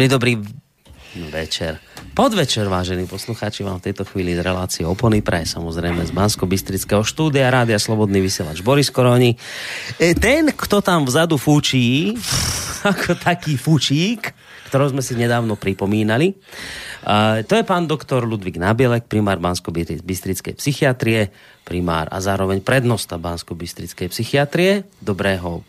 Príjemný dobrý večer. Podvečer, vážení poslucháči, vám v tejto chvíli z relácie Opony Praj, samozrejme z bansko bystrického štúdia Rádia Slobodný vysielač Boris Koroni. E, ten, kto tam vzadu fúčí, ako taký fučík, ktorého sme si nedávno pripomínali, Uh, to je pán doktor Ludvík Nabielek, primár Bansko-Bystrickej psychiatrie, primár a zároveň prednosta Bansko-Bystrickej psychiatrie. Dobrého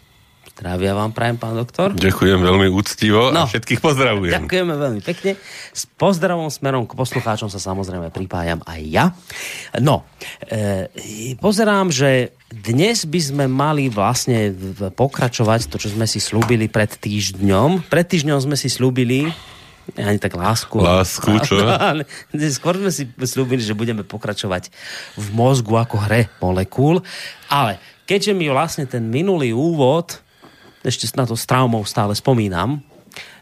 Zdravia vám prajem, pán doktor. Ďakujem veľmi úctivo no, a všetkých pozdravujem. Ďakujeme veľmi pekne. S pozdravom smerom k poslucháčom sa samozrejme pripájam aj ja. No, e, pozerám, že dnes by sme mali vlastne pokračovať to, čo sme si slúbili pred týždňom. Pred týždňom sme si slúbili ani tak lásku. Lásku, čo? Skôr sme si slúbili, že budeme pokračovať v mozgu ako hre molekúl, ale keďže mi vlastne ten minulý úvod ešte na to s traumou stále spomínam,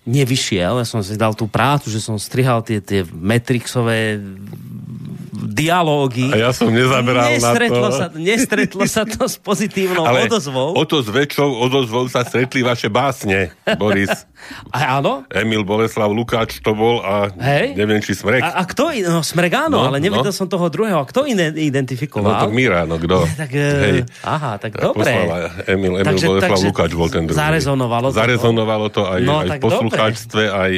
nevyšiel. Ja som si dal tú prácu, že som strihal tie, tie Matrixové dialógy. A ja som nezaberal nestretlo na to. Sa, nestretlo sa to s pozitívnou Ale odozvou. o to s väčšou odozvou sa stretli vaše básne, Boris. A áno? Emil Boleslav Lukáč to bol a Hej? neviem, či Smrek. A, a kto? No Smrek áno, no, ale nevedel no. som toho druhého. A kto iné identifikoval? No tak Míra, no kto? tak, e, Hej. Aha, tak dobre. Emil, Emil takže, Boleslav takže Lukáč bol ten druhý. Zarezonovalo to. Zarezonovalo to aj, no, aj v poslucháčstve, aj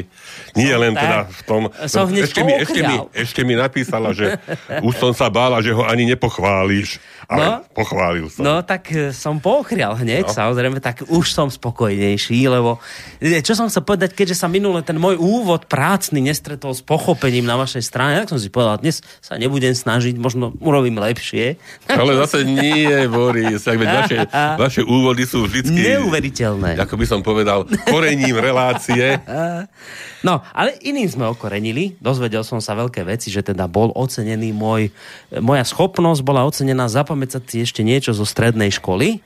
nie len teda v tom... Som ešte, mi, ešte, mi, ešte mi napísala, že už som sa bála, že ho ani nepochváliš. Ale no, pochválil som. No tak e, som pochrial hneď, no. samozrejme, tak už som spokojnejší, lebo e, čo som chcel povedať, keďže sa minule ten môj úvod prácny nestretol s pochopením na vašej strane, tak som si povedal, dnes sa nebudem snažiť, možno urobím lepšie. Ale zase nie, Boris, tak veď vaše, vaše úvody sú vždy... Neuveriteľné. Ako by som povedal, korením relácie. No, ale iným sme okorenili. Dozvedel som sa veľké veci, že teda bol ocenený môj, moja schopnosť bola ocenená zapamätať si ešte niečo zo strednej školy.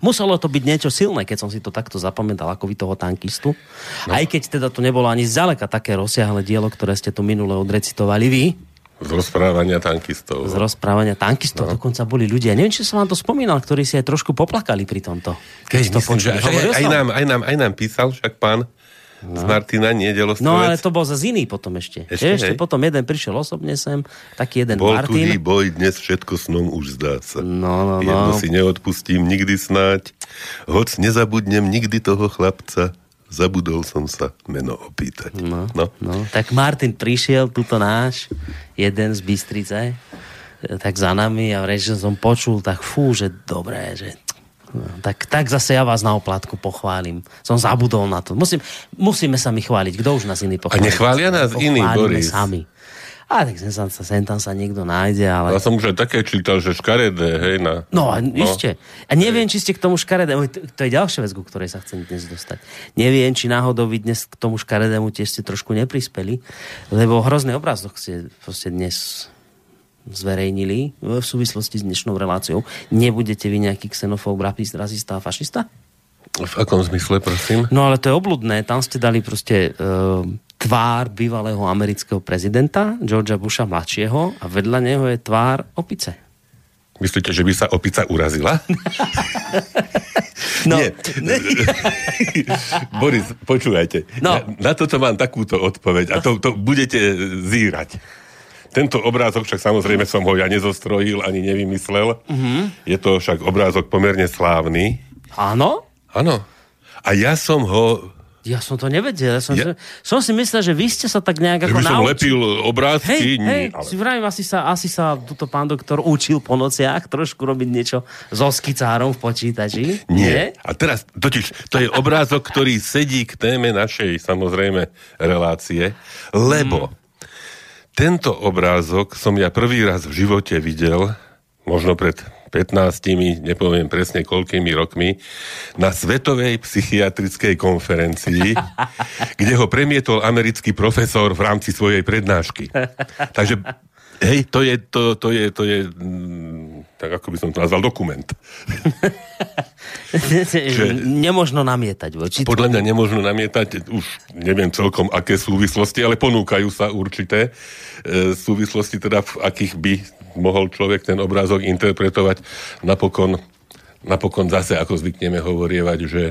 Muselo to byť niečo silné, keď som si to takto zapamätal, ako vy toho tankistu. No. Aj keď teda to nebolo ani zďaleka také rozsiahle dielo, ktoré ste tu minule odrecitovali vy. Z rozprávania tankistov. Z rozprávania tankistov. No. Dokonca boli ľudia, neviem, či som vám to spomínal, ktorí si aj trošku poplakali pri tomto. Keď to myslím, že, aj, aj, nám, aj, nám, aj nám písal však pán No. Z Martina, nie delostrovec. No ale to bol za iný potom ešte. Ešte, ešte potom jeden prišiel osobne sem, taký jeden bol Martin. Bol boj, dnes všetko snom už zdá sa. No, no, no. Jedno si neodpustím nikdy snáď, hoc nezabudnem nikdy toho chlapca, zabudol som sa meno opýtať. No, no. no. Tak Martin prišiel, tuto náš, jeden z Bystrice, tak za nami a že som počul, tak fú, že dobré, že No, tak, tak zase ja vás na oplatku pochválim. Som zabudol na to. Musím, musíme sa mi chváliť. Kto už nás iný pochváli? A nechvália nás iní, Boris. sami. A tak sem, sa, sem tam sa niekto nájde, ale... Ja som už aj také čítal, že škaredé, hej, na... No, no. ešte. A neviem, či ste k tomu škaredému... To, je ďalšia vec, ku ktorej sa chcem dnes dostať. Neviem, či náhodou vy dnes k tomu škaredému tiež ste trošku neprispeli, lebo hrozný obrazok ste proste dnes zverejnili v súvislosti s dnešnou reláciou. Nebudete vy nejaký xenofób, rasista a fašista? V akom zmysle, prosím? No ale to je obludné. Tam ste dali proste uh, tvár bývalého amerického prezidenta, Georgia Busha mladšieho a vedľa neho je tvár opice. Myslíte, že by sa opica urazila? No. Nie. Boris, počúvajte. No. Na, na toto mám takúto odpoveď a to, to budete zírať. Tento obrázok však samozrejme som ho ja nezostrojil ani nevymyslel. Mm-hmm. Je to však obrázok pomerne slávny. Áno? Áno. A ja som ho ja som to nevedel. Ja som, ja... som si myslel, že vy ste sa tak nejak ako naučili. som lepil obrázky. Hej, hej, ale... si vravím, asi sa, asi sa tuto pán doktor učil po nociach trošku robiť niečo so skicárom v počítači. Nie. Nie. A teraz, totiž, to je obrázok, ktorý sedí k téme našej, samozrejme, relácie, lebo mm. Tento obrázok som ja prvý raz v živote videl, možno pred 15, nepoviem presne koľkými rokmi, na Svetovej psychiatrickej konferencii, kde ho premietol americký profesor v rámci svojej prednášky. Takže Hej, to je, to, to je, to je, mm, tak ako by som to nazval, dokument. že, nemožno namietať voči Podľa mňa nemožno namietať, už neviem celkom aké súvislosti, ale ponúkajú sa určité e, súvislosti, teda v akých by mohol človek ten obrázok interpretovať. Napokon, napokon zase, ako zvykneme hovorievať, že,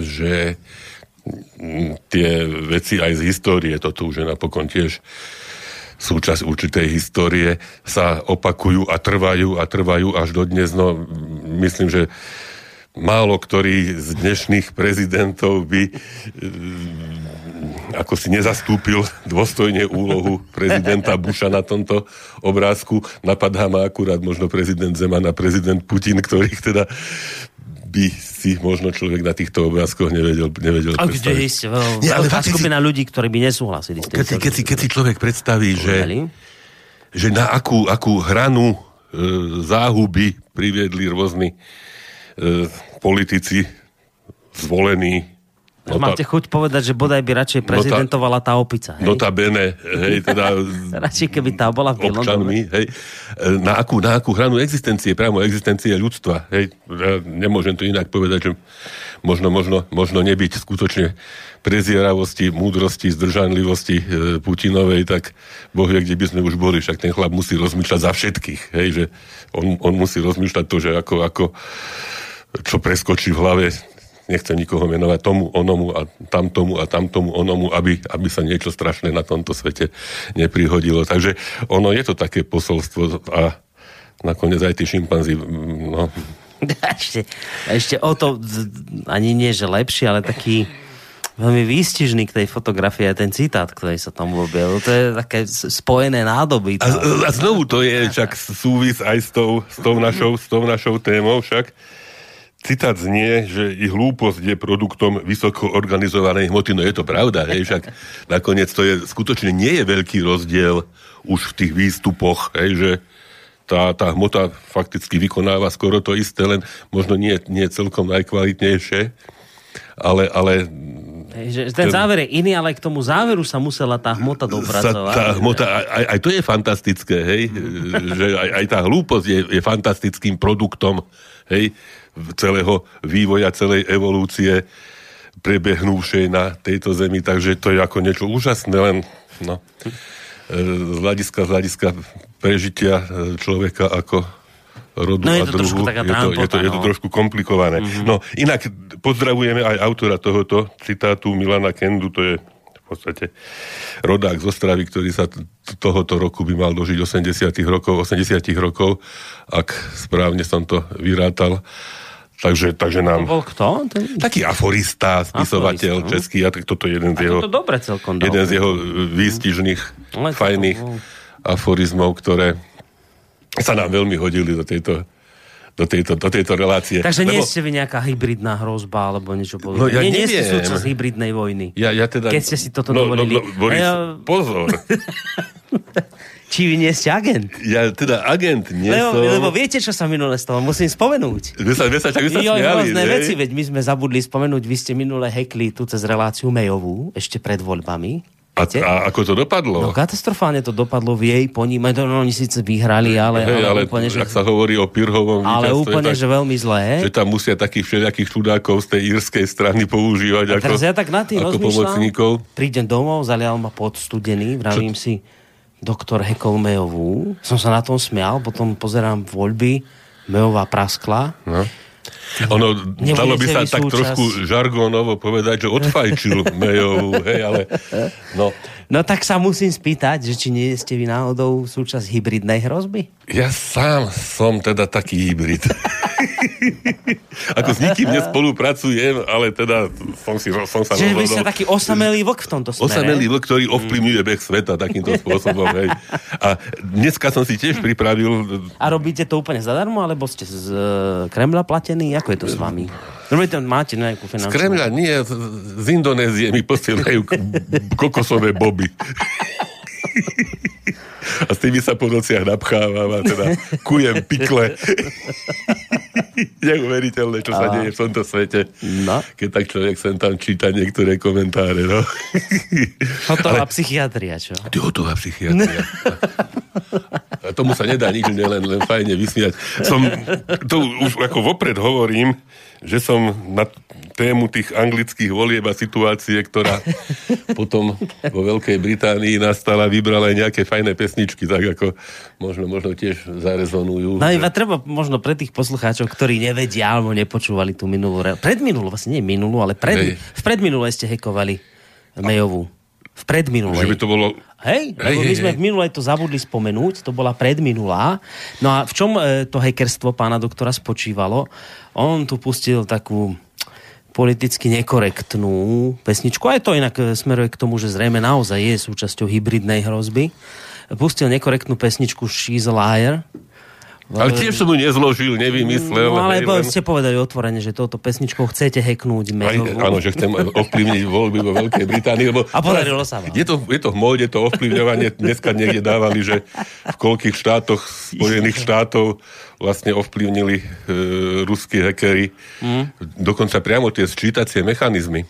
že tie veci aj z histórie, toto už je napokon tiež súčasť určitej histórie, sa opakujú a trvajú a trvajú až do dnes. No, myslím, že málo ktorý z dnešných prezidentov by ako si nezastúpil dôstojne úlohu prezidenta Busha na tomto obrázku. Napadá ma akurát možno prezident Zeman a prezident Putin, ktorých teda by si možno človek na týchto obrázkoch nevedel, nevedel a kde ste Nie, ale skupina si, ľudí, ktorí by nesúhlasili s tým. Keď, keď, si, keď si človek predstaví, že, že na akú, akú hranu e, záhuby priviedli rôzni e, politici zvolení No Máte chuť povedať, že bodaj by radšej prezidentovala tá opica. Hej? Nota bene, hej, teda... radšej keby tá bola v občanmi, hej, na akú, na akú hranu existencie, priamo existencie ľudstva, hej, ja nemôžem to inak povedať, že možno, možno, možno nebyť skutočne prezieravosti, múdrosti, zdržanlivosti e, Putinovej, tak Boh vie, kde by sme už boli, však ten chlap musí rozmýšľať za všetkých, hej, že on, on musí rozmýšľať to, že ako, ako čo preskočí v hlave nechcem nikoho menovať tomu, onomu a tamtomu a tamtomu, onomu, aby, aby sa niečo strašné na tomto svete neprihodilo. Takže ono je to také posolstvo a nakoniec aj tí šimpanzi, no... Ešte, ešte o to, ani nie, že lepšie, ale taký veľmi výstižný k tej fotografii aj ten citát, ktorý sa tam objavil. To je také spojené nádoby. A, a znovu to je však súvis aj s tou, s tou, našou, s tou našou témou však citát znie, že ich hlúposť je produktom vysoko organizovanej hmoty. No je to pravda, hej, však nakoniec to je, skutočne nie je veľký rozdiel už v tých výstupoch, hej, že tá, tá hmota fakticky vykonáva skoro to isté, len možno nie, nie celkom najkvalitnejšie, ale, ale že ten, záver je iný, ale k tomu záveru sa musela tá hmota dopracovať. Tá hmota, aj, aj to je fantastické, hej? že aj, aj tá hlúposť je, je fantastickým produktom, hej? Celého vývoja, celej evolúcie prebehnúšej na tejto zemi, takže to je ako niečo úžasné, len no, e, z hľadiska, z hľadiska prežitia e, človeka ako rodu no, a druhu. Je to, je, to, je to trošku komplikované. Mm-hmm. No inak pozdravujeme aj autora tohoto citátu Milana Kendu, to je v podstate rodák z Ostravy, ktorý sa t- tohoto roku by mal dožiť 80 rokov, 80 rokov, ak správne som to vyrátal. Takže, takže nám... To bol kto? Ten... Taký aforista, spisovateľ aforista, no. český, a toto je jeden z jeho... To dobre celkom Jeden z jeho výstižných, no, fajných to... aforizmov, ktoré sa nám veľmi hodili do tejto do tejto, do tejto relácie. Takže Lebo... nie ste vy nejaká hybridná hrozba alebo niečo podobné. No, ja nie, nie ste súčasť hybridnej vojny. Ja, ja teda... Keď ste si toto no, no dovolili. No, no, Boris, ja... Pozor. Či vy nie ste agent? Ja teda agent nie lebo, som. Lebo viete, čo sa minule stalo? Musím spomenúť. Vy sa, vy sa, vy sa jo, smiali, rôzne veci, veď my sme zabudli spomenúť, vy ste minule hekli tu cez reláciu Mejovú, ešte pred voľbami. A, a ako to dopadlo? No katastrofálne to dopadlo v jej ponímaní. No, oni síce vyhrali, ale, Hej, ale, ale úplne, že... ak sa hovorí o Pirhovom Ale úplne, tak, že veľmi zlé. Že tam musia takých všelijakých čudákov z tej írskej strany používať a ako, ja tak na tým ako pomocníkov. Prídem domov, zalial ma pod studený, vravím Čo? si, doktor Hekol Mejovú. Som sa na tom smial, potom pozerám voľby, Mejová praskla. No. Ono, dalo by sa tak súčasť... trošku žargónovo povedať, že odfajčil Mejovú, hej, ale no. No tak sa musím spýtať, že či nie ste vy náhodou súčasť hybridnej hrozby? Ja sám som teda taký hybrid. Ako s nikým nespolupracujem, ale teda som, si, som sa Čiže vy ste taký osamelý vlk v tomto smere. Osamelý vlk, ktorý ovplyvňuje beh sveta takýmto spôsobom. Hej. A dneska som si tiež pripravil... A robíte to úplne zadarmo, alebo ste z Kremla platení? Ako je to s vami? Robíte, máte nejakú finančnú... Z Kremľa nie, z Indonézie mi posielajú kokosové boby a s tými sa po nociach napchávam a teda kujem pikle. Neuveriteľné, čo sa deje v tomto svete. No. Keď tak človek sem tam číta niektoré komentáre. No. Hotová Ale... psychiatria, čo? Ty hotová psychiatria. tomu sa nedá nič, len, len fajne vysmiať. Som, to už ako vopred hovorím, že som na tému tých anglických volieb a situácie, ktorá potom vo Veľkej Británii nastala, vybrala aj nejaké fajné pesničky, tak ako možno, možno tiež zarezonujú. No iba treba možno pre tých poslucháčov, ktorí nevedia alebo nepočúvali tú minulú, predminulú, vlastne nie minulú, ale pred, v predminulej ste hekovali Mejovú. V predminulej. Že by to bolo... Hej, hej, my hej, sme hej. v minulej to zabudli spomenúť, to bola predminulá. No a v čom e, to hackerstvo pána doktora spočívalo? On tu pustil takú politicky nekorektnú pesničku. Aj to inak e, smeruje k tomu, že zrejme naozaj je súčasťou hybridnej hrozby. Pustil nekorektnú pesničku She's a Liar. Ale tiež som mu nezložil, nevymyslel. No ale hej, len- ste povedali otvorene, že touto pesničkou chcete hacknúť Aj, mailovú. áno, že chcem ovplyvniť voľby vo Veľkej Británii. Lebo A podarilo sa vám. Je to, je to v móde, to ovplyvňovanie. Dneska niekde dávali, že v koľkých štátoch Spojených štátov vlastne ovplyvnili e, ruskí hackery. Mm. Dokonca priamo tie sčítacie mechanizmy.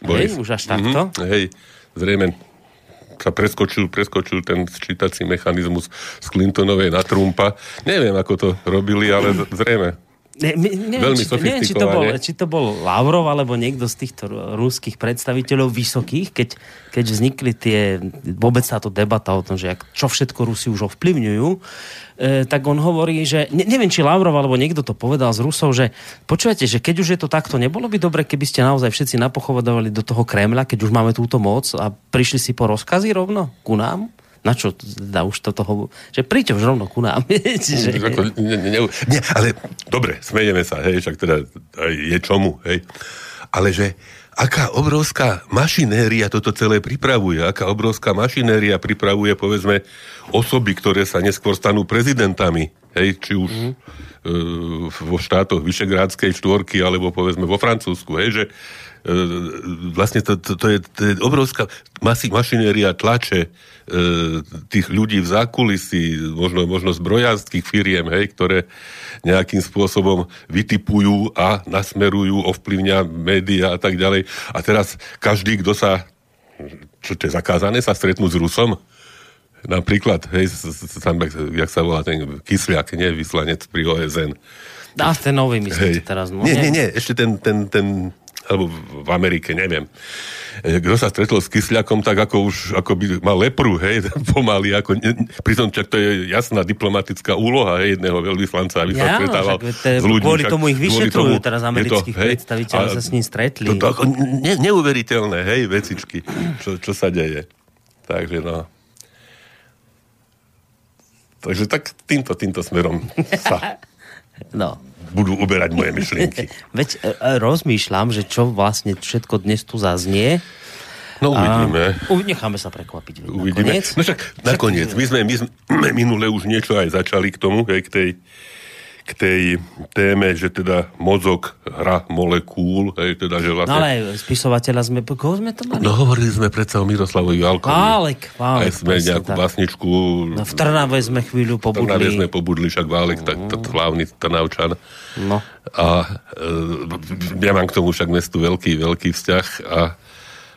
Boris. už až takto? Mhm, hej, zrejme sa preskočil, preskočil ten sčítací mechanizmus z Clintonovej na Trumpa. Neviem, ako to robili, ale zrejme. Ne, my, neviem, Veľmi či, neviem, či, to bol, či to bol Lavrov, alebo niekto z týchto ruských predstaviteľov vysokých, keď, keď vznikli tie, vôbec táto debata o tom, že jak, čo všetko Rusi už ovplyvňujú, e, tak on hovorí, že, ne, neviem, či Lavrov, alebo niekto to povedal z Rusov, že počujete, že keď už je to takto, nebolo by dobre, keby ste naozaj všetci napochodovali do toho Kremľa, keď už máme túto moc a prišli si po rozkazy rovno ku nám? Na čo teda už toto hovorí? Že príďte už rovno ku nám. Čiže... Ako, ne, ne, ne, nie, ale dobre, smejeme sa, hej, však teda je čomu, hej. Ale že aká obrovská mašinéria toto celé pripravuje, aká obrovská mašinéria pripravuje, povedzme, osoby, ktoré sa neskôr stanú prezidentami, hej, či už mm. vo štátoch Vyšegrádskej štvorky, alebo povedzme vo Francúzsku, hej, že e, vlastne to, to, to, je, to je obrovská masi, mašinéria tlače e, tých ľudí v zákulisí, možno, možno zbrojárských firiem, hej, ktoré nejakým spôsobom vytipujú a nasmerujú, ovplyvňa médiá a tak ďalej. A teraz každý, kto sa, čo to je zakázané, sa stretnú s Rusom, napríklad, hej, tam, jak sa volá ten Kysliak, nie, vyslanec pri OSN. A ten nový myslíte Hej. teraz. No, nie, nie, nie, ešte ten, ten, ten alebo v Amerike, neviem. E, Kto sa stretol s Kysliakom, tak ako už ako by mal lepru, hej, pomaly, ako, ne- pritom čak to je jasná diplomatická úloha hej, jedného veľvyslanca, aby sa Ja, stretával to s ľuďmi. kvôli tomu ich vyšetrujú tomu teraz to, amerických hej, predstaviteľov, sa s ním stretli. To, to ako ne, neuveriteľné, hej, vecičky, čo, čo sa deje. Takže no. Takže tak týmto, týmto smerom sa No. Budú uberať moje myšlienky. Veď e, e, rozmýšľam, že čo vlastne všetko dnes tu zaznie. No uvidíme. A, necháme sa prekvapiť. Uvidíme. nakoniec. No však nakoniec, my sme, my sme minule už niečo aj začali k tomu, hej, k tej, k tej téme, že teda mozog hra molekúl, hej, teda, že No vlastne... ale spisovateľa sme... Koho sme to mali? No hovorili sme predsa o Miroslavovi Válkovi. Válek, Válek, Aj sme nejakú tak. básničku... No, v Trnave sme chvíľu V Trnave pobudli. sme pobudli, však Válek, tak to hlavný Trnavčan. No. A e, ja mám k tomu však mestu veľký, veľký vzťah a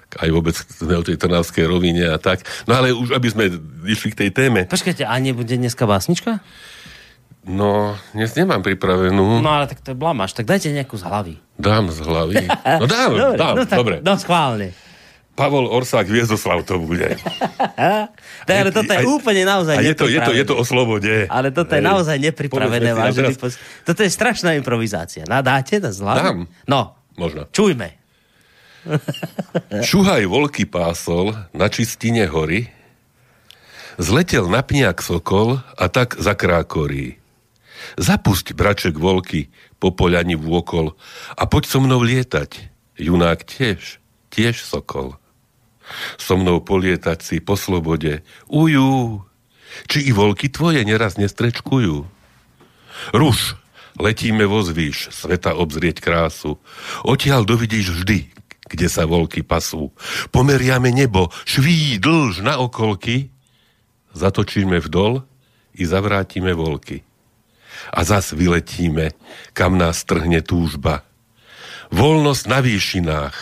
aj vôbec sme o tej trnavskej rovine a tak. No ale už, aby sme išli k tej téme. Počkajte, a nebude dneska básnička? No, dnes nemám pripravenú. No ale tak to je blamáš, tak dajte nejakú z hlavy. Dám z hlavy. No dám, dobre, dám, no, tak, dobre. No schválne. Pavol Orsák, Viezoslav to bude. Tak, ale toto je Aj- úplne naozaj A je to, je to, je to o slobode. Ale toto je naozaj nepripravené, vážený teraz- pos... Toto je strašná improvizácia. Nadáte to z hlavy? Dám. No, Možno. čujme. Šuhaj volky pásol na čistine hory, zletel na pniak sokol a tak zakrákorí. Zapusť, braček volky, po poľani vôkol a poď so mnou lietať. Junák tiež, tiež sokol. So mnou polietať si po slobode. Ujú, či i volky tvoje neraz nestrečkujú. Ruš, letíme vo zvýš, sveta obzrieť krásu. Odtiaľ dovidíš vždy, kde sa volky pasú. Pomeriame nebo, šví dlž na okolky, zatočíme vdol i zavrátime volky. A zas vyletíme, kam nás trhne túžba. Voľnosť na výšinách,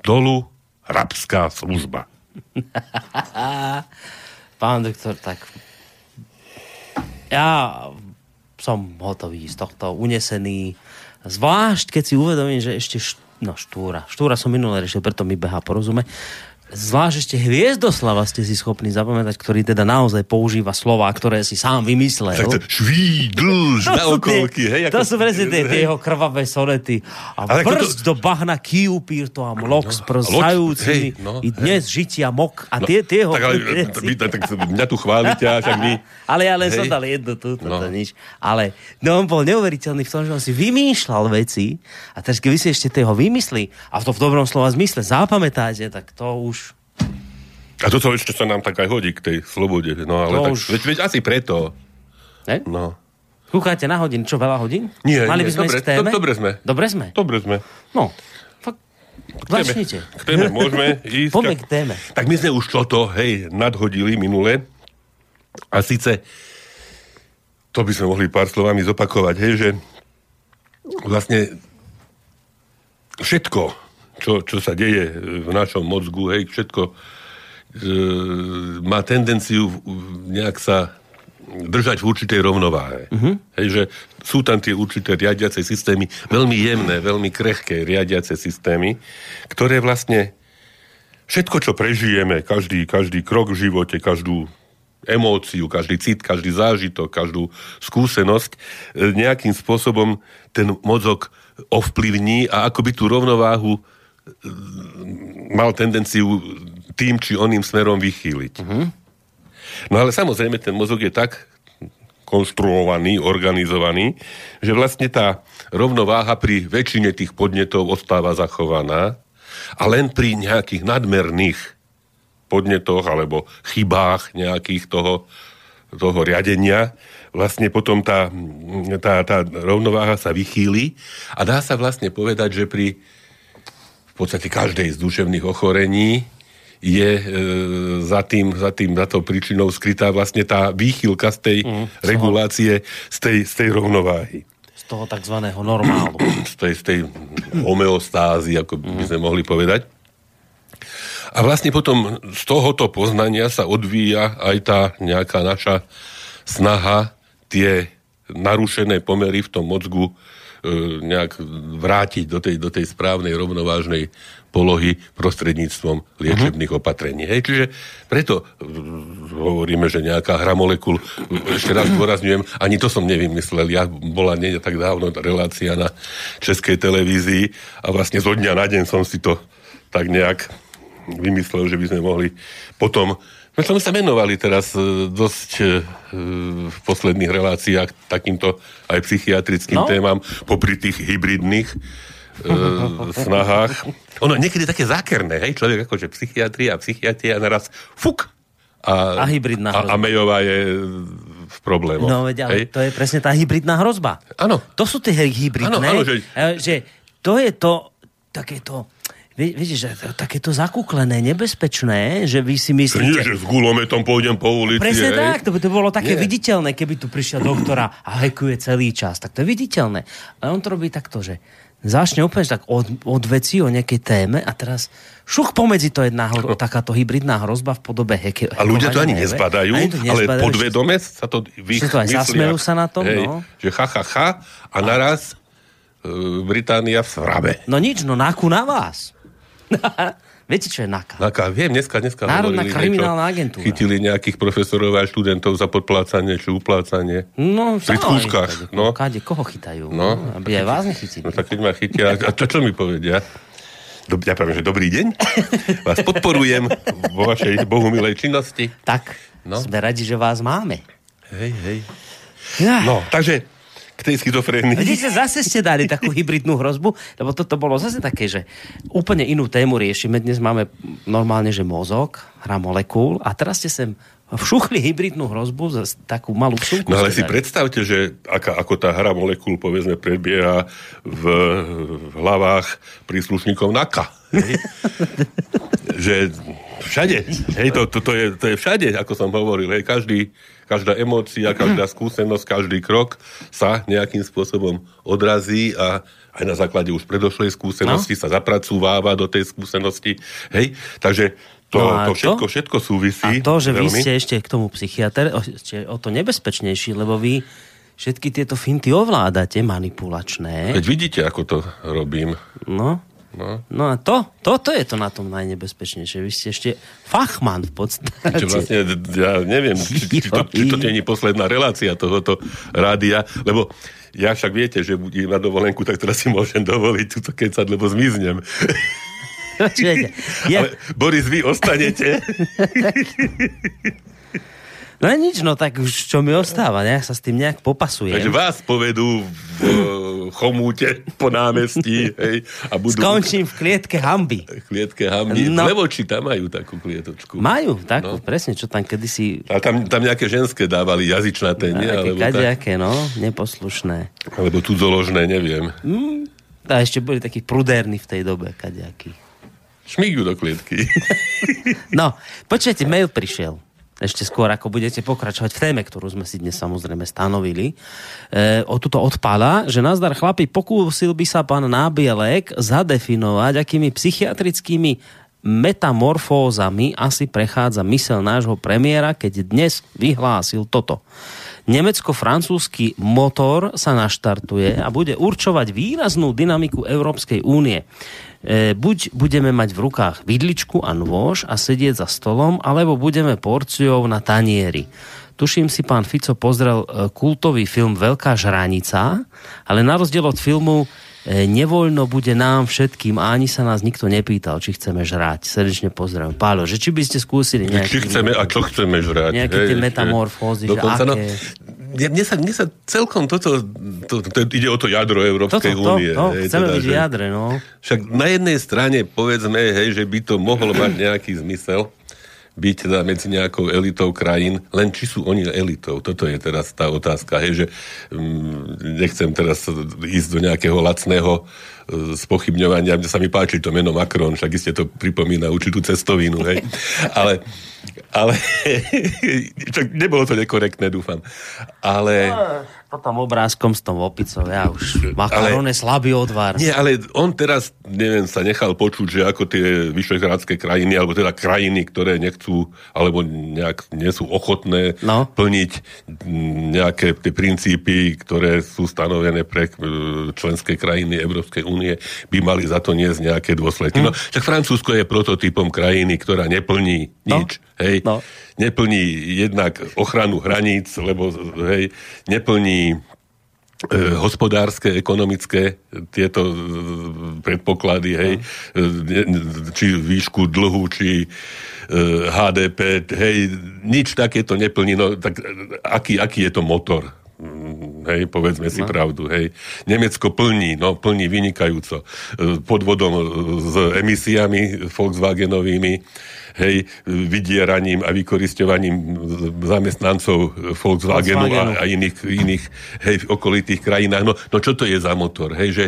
dolu rabská služba. Pán doktor, tak ja som hotový z tohto, unesený. Zvlášť, keď si uvedomím, že ešte št- No štúra. Štúra som minulé riešil, preto mi behá porozume. Zvlášť ešte Hviezdoslava ste si schopní zapamätať, ktorý teda naozaj používa slova, ktoré si sám vymyslel. Tak to švídl, na okolky, hej? To sú presne tie, tie jeho krvavé sonety. A ako brzd do bahna Kiupírto a mlok s prsajúcimi. hej, no, I dnes žitia mok. A tie, tie jeho... Tak, ale, vy, tak, tak mňa tu chválite, a vy... ale ja len Hej. som dal jednu tu, to, No. to nič. Ale no, on bol neuveriteľný v tom, že on si vymýšľal veci a teraz keď vy si ešte toho vymyslí a to v dobrom slova zmysle zapamätáte, tak to už... A toto ešte sa nám tak aj hodí k tej slobode. No ale To tak, už- veď, veď asi preto. Ne? No. Kúkate na hodiny, čo veľa hodín? Nie, Mali nie, by sme dobre, ísť k téme? do- dobre sme. Dobre sme? Dobre sme. No, fakt, začnite. k téme môžeme ísť. Poďme k téme. Tak my sme už toto, hej, nadhodili minule. A síce, to by sme mohli pár slovami zopakovať, hej, že vlastne všetko, čo, čo sa deje v našom mozgu, hej, všetko má tendenciu nejak sa držať v určitej rovnováhe. Uh-huh. Hej, že sú tam tie určité riadiace systémy, veľmi jemné, veľmi krehké riadiace systémy, ktoré vlastne všetko, čo prežijeme, každý, každý krok v živote, každú emóciu, každý cit, každý zážitok, každú skúsenosť, e, nejakým spôsobom ten mozog ovplyvní a akoby tú rovnováhu e, mal tendenciu tým či oným smerom vychýliť. No ale samozrejme, ten mozog je tak konštruovaný, organizovaný, že vlastne tá rovnováha pri väčšine tých podnetov ostáva zachovaná a len pri nejakých nadmerných podnetoch alebo chybách nejakých toho, toho riadenia vlastne potom tá, tá, tá rovnováha sa vychýli a dá sa vlastne povedať, že pri v podstate každej z duševných ochorení je e, za, tým, za tým, za tou príčinou skrytá vlastne tá výchylka z tej mm, regulácie, z tej, z tej rovnováhy. Z toho takzvaného normálu. Z tej, z tej homeostázy, ako by sme mohli povedať. A vlastne potom z tohoto poznania sa odvíja aj tá nejaká naša snaha tie narušené pomery v tom mozgu nejak vrátiť do tej, do tej správnej rovnovážnej polohy prostredníctvom liečebných uh-huh. opatrení. Hej, čiže preto e, hovoríme, že nejaká hra molekul, ešte raz dôrazňujem, ani to som nevymyslel, ja bola nie tak dávno relácia na českej televízii a vlastne zo dňa na deň som si to tak nejak vymyslel, že by sme mohli potom my sme sa venovali teraz e, dosť e, v posledných reláciách takýmto aj psychiatrickým No. témam, popri tých hybridných e, snahách. Ono niekedy také zákerné, hej, človek akože psychiatria a psychiatria a naraz fuk! A hybridná a, a hrozba. Mejová je v problémoch. No veď, ale hej? to je presne tá hybridná hrozba. Áno. To sú tie hybridné. Áno, áno, že- že to je to takéto Vie, viete, že to- takéto zakúklené, nebezpečné, že vy si Nie, myslíte... že s gulometom pôjdem po ulici, Presne hej. tak, to by to bolo také Nie. viditeľné, keby tu prišiel doktora a hekuje celý čas. Tak to je viditeľné. Ale on to robí takto, že začne úplne tak od, od veci o nejakej téme a teraz šuch pomedzi to jedna hro, takáto hybridná hrozba v podobe heke. A ľudia to ani hekovania, nezbadajú, ani to ale podvedome sa to v ich Že to aj sa na tom, hej, no. Že cha, cha, cha a naraz e, Británia v svrabe. No nič, no náku na vás. Viete, čo je NAKA? Naka, viem, dneska, dneska Národná kriminálna niečo, agentúra. Chytili nejakých profesorov a študentov za podplácanie či uplácanie. No, Pri skúškach, no. Kade, koho chytajú? No. aby aj vás nechytili. No tak keď ma chytia, a čo, čo mi povedia? Dob, ja poviem, že dobrý deň. Vás podporujem vo vašej bohumilej činnosti. Tak, No. sme radi, že vás máme. Hej, hej. Ja. No, takže tej schizofrénii. Vidíte, zase ste dali takú hybridnú hrozbu, lebo toto bolo zase také, že úplne inú tému riešime. Dnes máme normálne, že mozog, hra molekúl a teraz ste sem všuchli hybridnú hrozbu za takú malú súku. No ale si predstavte, že aká, ako tá hra molekúl povedzme prebieha v, v hlavách príslušníkov NAKA. Že všade, hej, to, to, to, je, to je všade, ako som hovoril, hej, každý, každá emócia, každá skúsenosť, každý krok sa nejakým spôsobom odrazí a aj na základe už predošlej skúsenosti no? sa zapracúváva do tej skúsenosti, hej, takže to, No to, to? všetko, všetko súvisí. A to, že vy veľmi. ste ešte k tomu psychiatr, ste o to nebezpečnejší, lebo vy všetky tieto finty ovládate, manipulačné. Veď vidíte, ako to robím. No, No. no a to, toto je to na tom najnebezpečnejšie. Vy ste ešte fachman v podstate. Čo vlastne, ja neviem, či, či, to, či to nie je posledná relácia tohoto rádia, lebo ja však viete, že budem na dovolenku, tak teraz si môžem dovoliť túto kecať, lebo zmiznem. ja... Ale Boris, vy ostanete. No nič, no tak už čo mi ostáva, ne? sa s tým nejak popasujem. Takže vás povedú v chomúte po námestí, hej, a budú... Skončím v klietke hamby. Klietke hamby. No. Lebo či tam majú takú klietočku. Majú, takú, no. presne, čo tam kedysi... A tam, tam nejaké ženské dávali jazyčnaté, nie? Alebo kadejaké, tak... no, neposlušné. Alebo cudzoložné, neviem. Mm, a ešte boli takí prudérni v tej dobe, kadejakí. Šmigu do klietky. no, počujete, mail prišiel ešte skôr, ako budete pokračovať v téme, ktorú sme si dnes samozrejme stanovili. E, o tuto odpada, že nazdar chlapi, pokúsil by sa pán Nábielek zadefinovať, akými psychiatrickými metamorfózami asi prechádza mysel nášho premiéra, keď dnes vyhlásil toto. Nemecko-francúzsky motor sa naštartuje a bude určovať výraznú dynamiku Európskej únie. E, buď budeme mať v rukách vidličku a nôž a sedieť za stolom, alebo budeme porciou na tanieri. Tuším si, pán Fico pozrel e, kultový film Veľká žranica, ale na rozdiel od filmu nevoľno bude nám všetkým a ani sa nás nikto nepýtal, či chceme žrať. Srdečne pozdravím. Pálo, že či by ste skúsili nejaký... Či chceme a čo chceme žrať. Nejaké tie metamorfózy, že aké... No, mne sa, mne sa celkom toto, to, to, to, ide o to jadro Európskej toto, únie. To, to, hej, chceme teda, byť jadre, no. Však na jednej strane povedzme, hej, že by to mohlo mať nejaký zmysel, byť teda medzi nejakou elitou krajín, len či sú oni elitou. Toto je teraz tá otázka, hej, že um, nechcem teraz ísť do nejakého lacného spochybňovania. Mne sa mi páči to meno Macron, však iste to pripomína určitú cestovinu, hej. Ale ale nebolo to nekorektné, dúfam. Ale... Po tom obrázkom s tom opicou, ja už makaron je slabý odvar. Nie, ale on teraz, neviem, sa nechal počuť, že ako tie vyšehrádske krajiny, alebo teda krajiny, ktoré nechcú, alebo nejak nie sú ochotné no. plniť nejaké tie princípy, ktoré sú stanovené pre e, členské krajiny Európskej únie, by mali za to niesť nejaké dôsledky. Hm. No, však Francúzsko je prototypom krajiny, ktorá neplní no. nič. Hej, no. neplní jednak ochranu hraníc, lebo hej, neplní e, hospodárske, ekonomické tieto e, predpoklady, hej, no. či výšku dlhu, či e, HDP, hej, nič takéto neplní, no tak aký, aký je to motor? Mm, hej, povedzme si no. pravdu, hej. Nemecko plní, no, plní vynikajúco podvodom s emisiami Volkswagenovými, hej, vydieraním a vykoristovaním zamestnancov Volkswagenu, Volkswagenu. A, a iných, iných hej, v okolitých krajinách. No, no čo to je za motor? Hej, že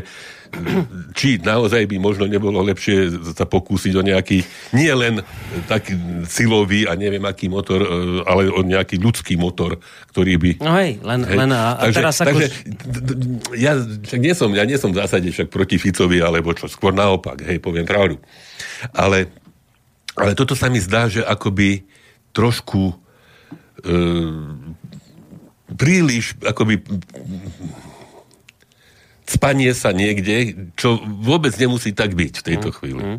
či naozaj by možno nebolo lepšie sa pokúsiť o nejaký, nie len taký silový a neviem aký motor, e, ale o nejaký ľudský motor, ktorý by... No hej, len, hej. len a, takže, teraz ako... Takže, ja, však nie som, ja nie som v zásade však proti Ficovi, alebo čo, skôr naopak, hej, poviem pravdu. Ale ale toto sa mi zdá, že akoby trošku e, príliš akoby spanie sa niekde, čo vôbec nemusí tak byť v tejto mm, chvíli. Mm.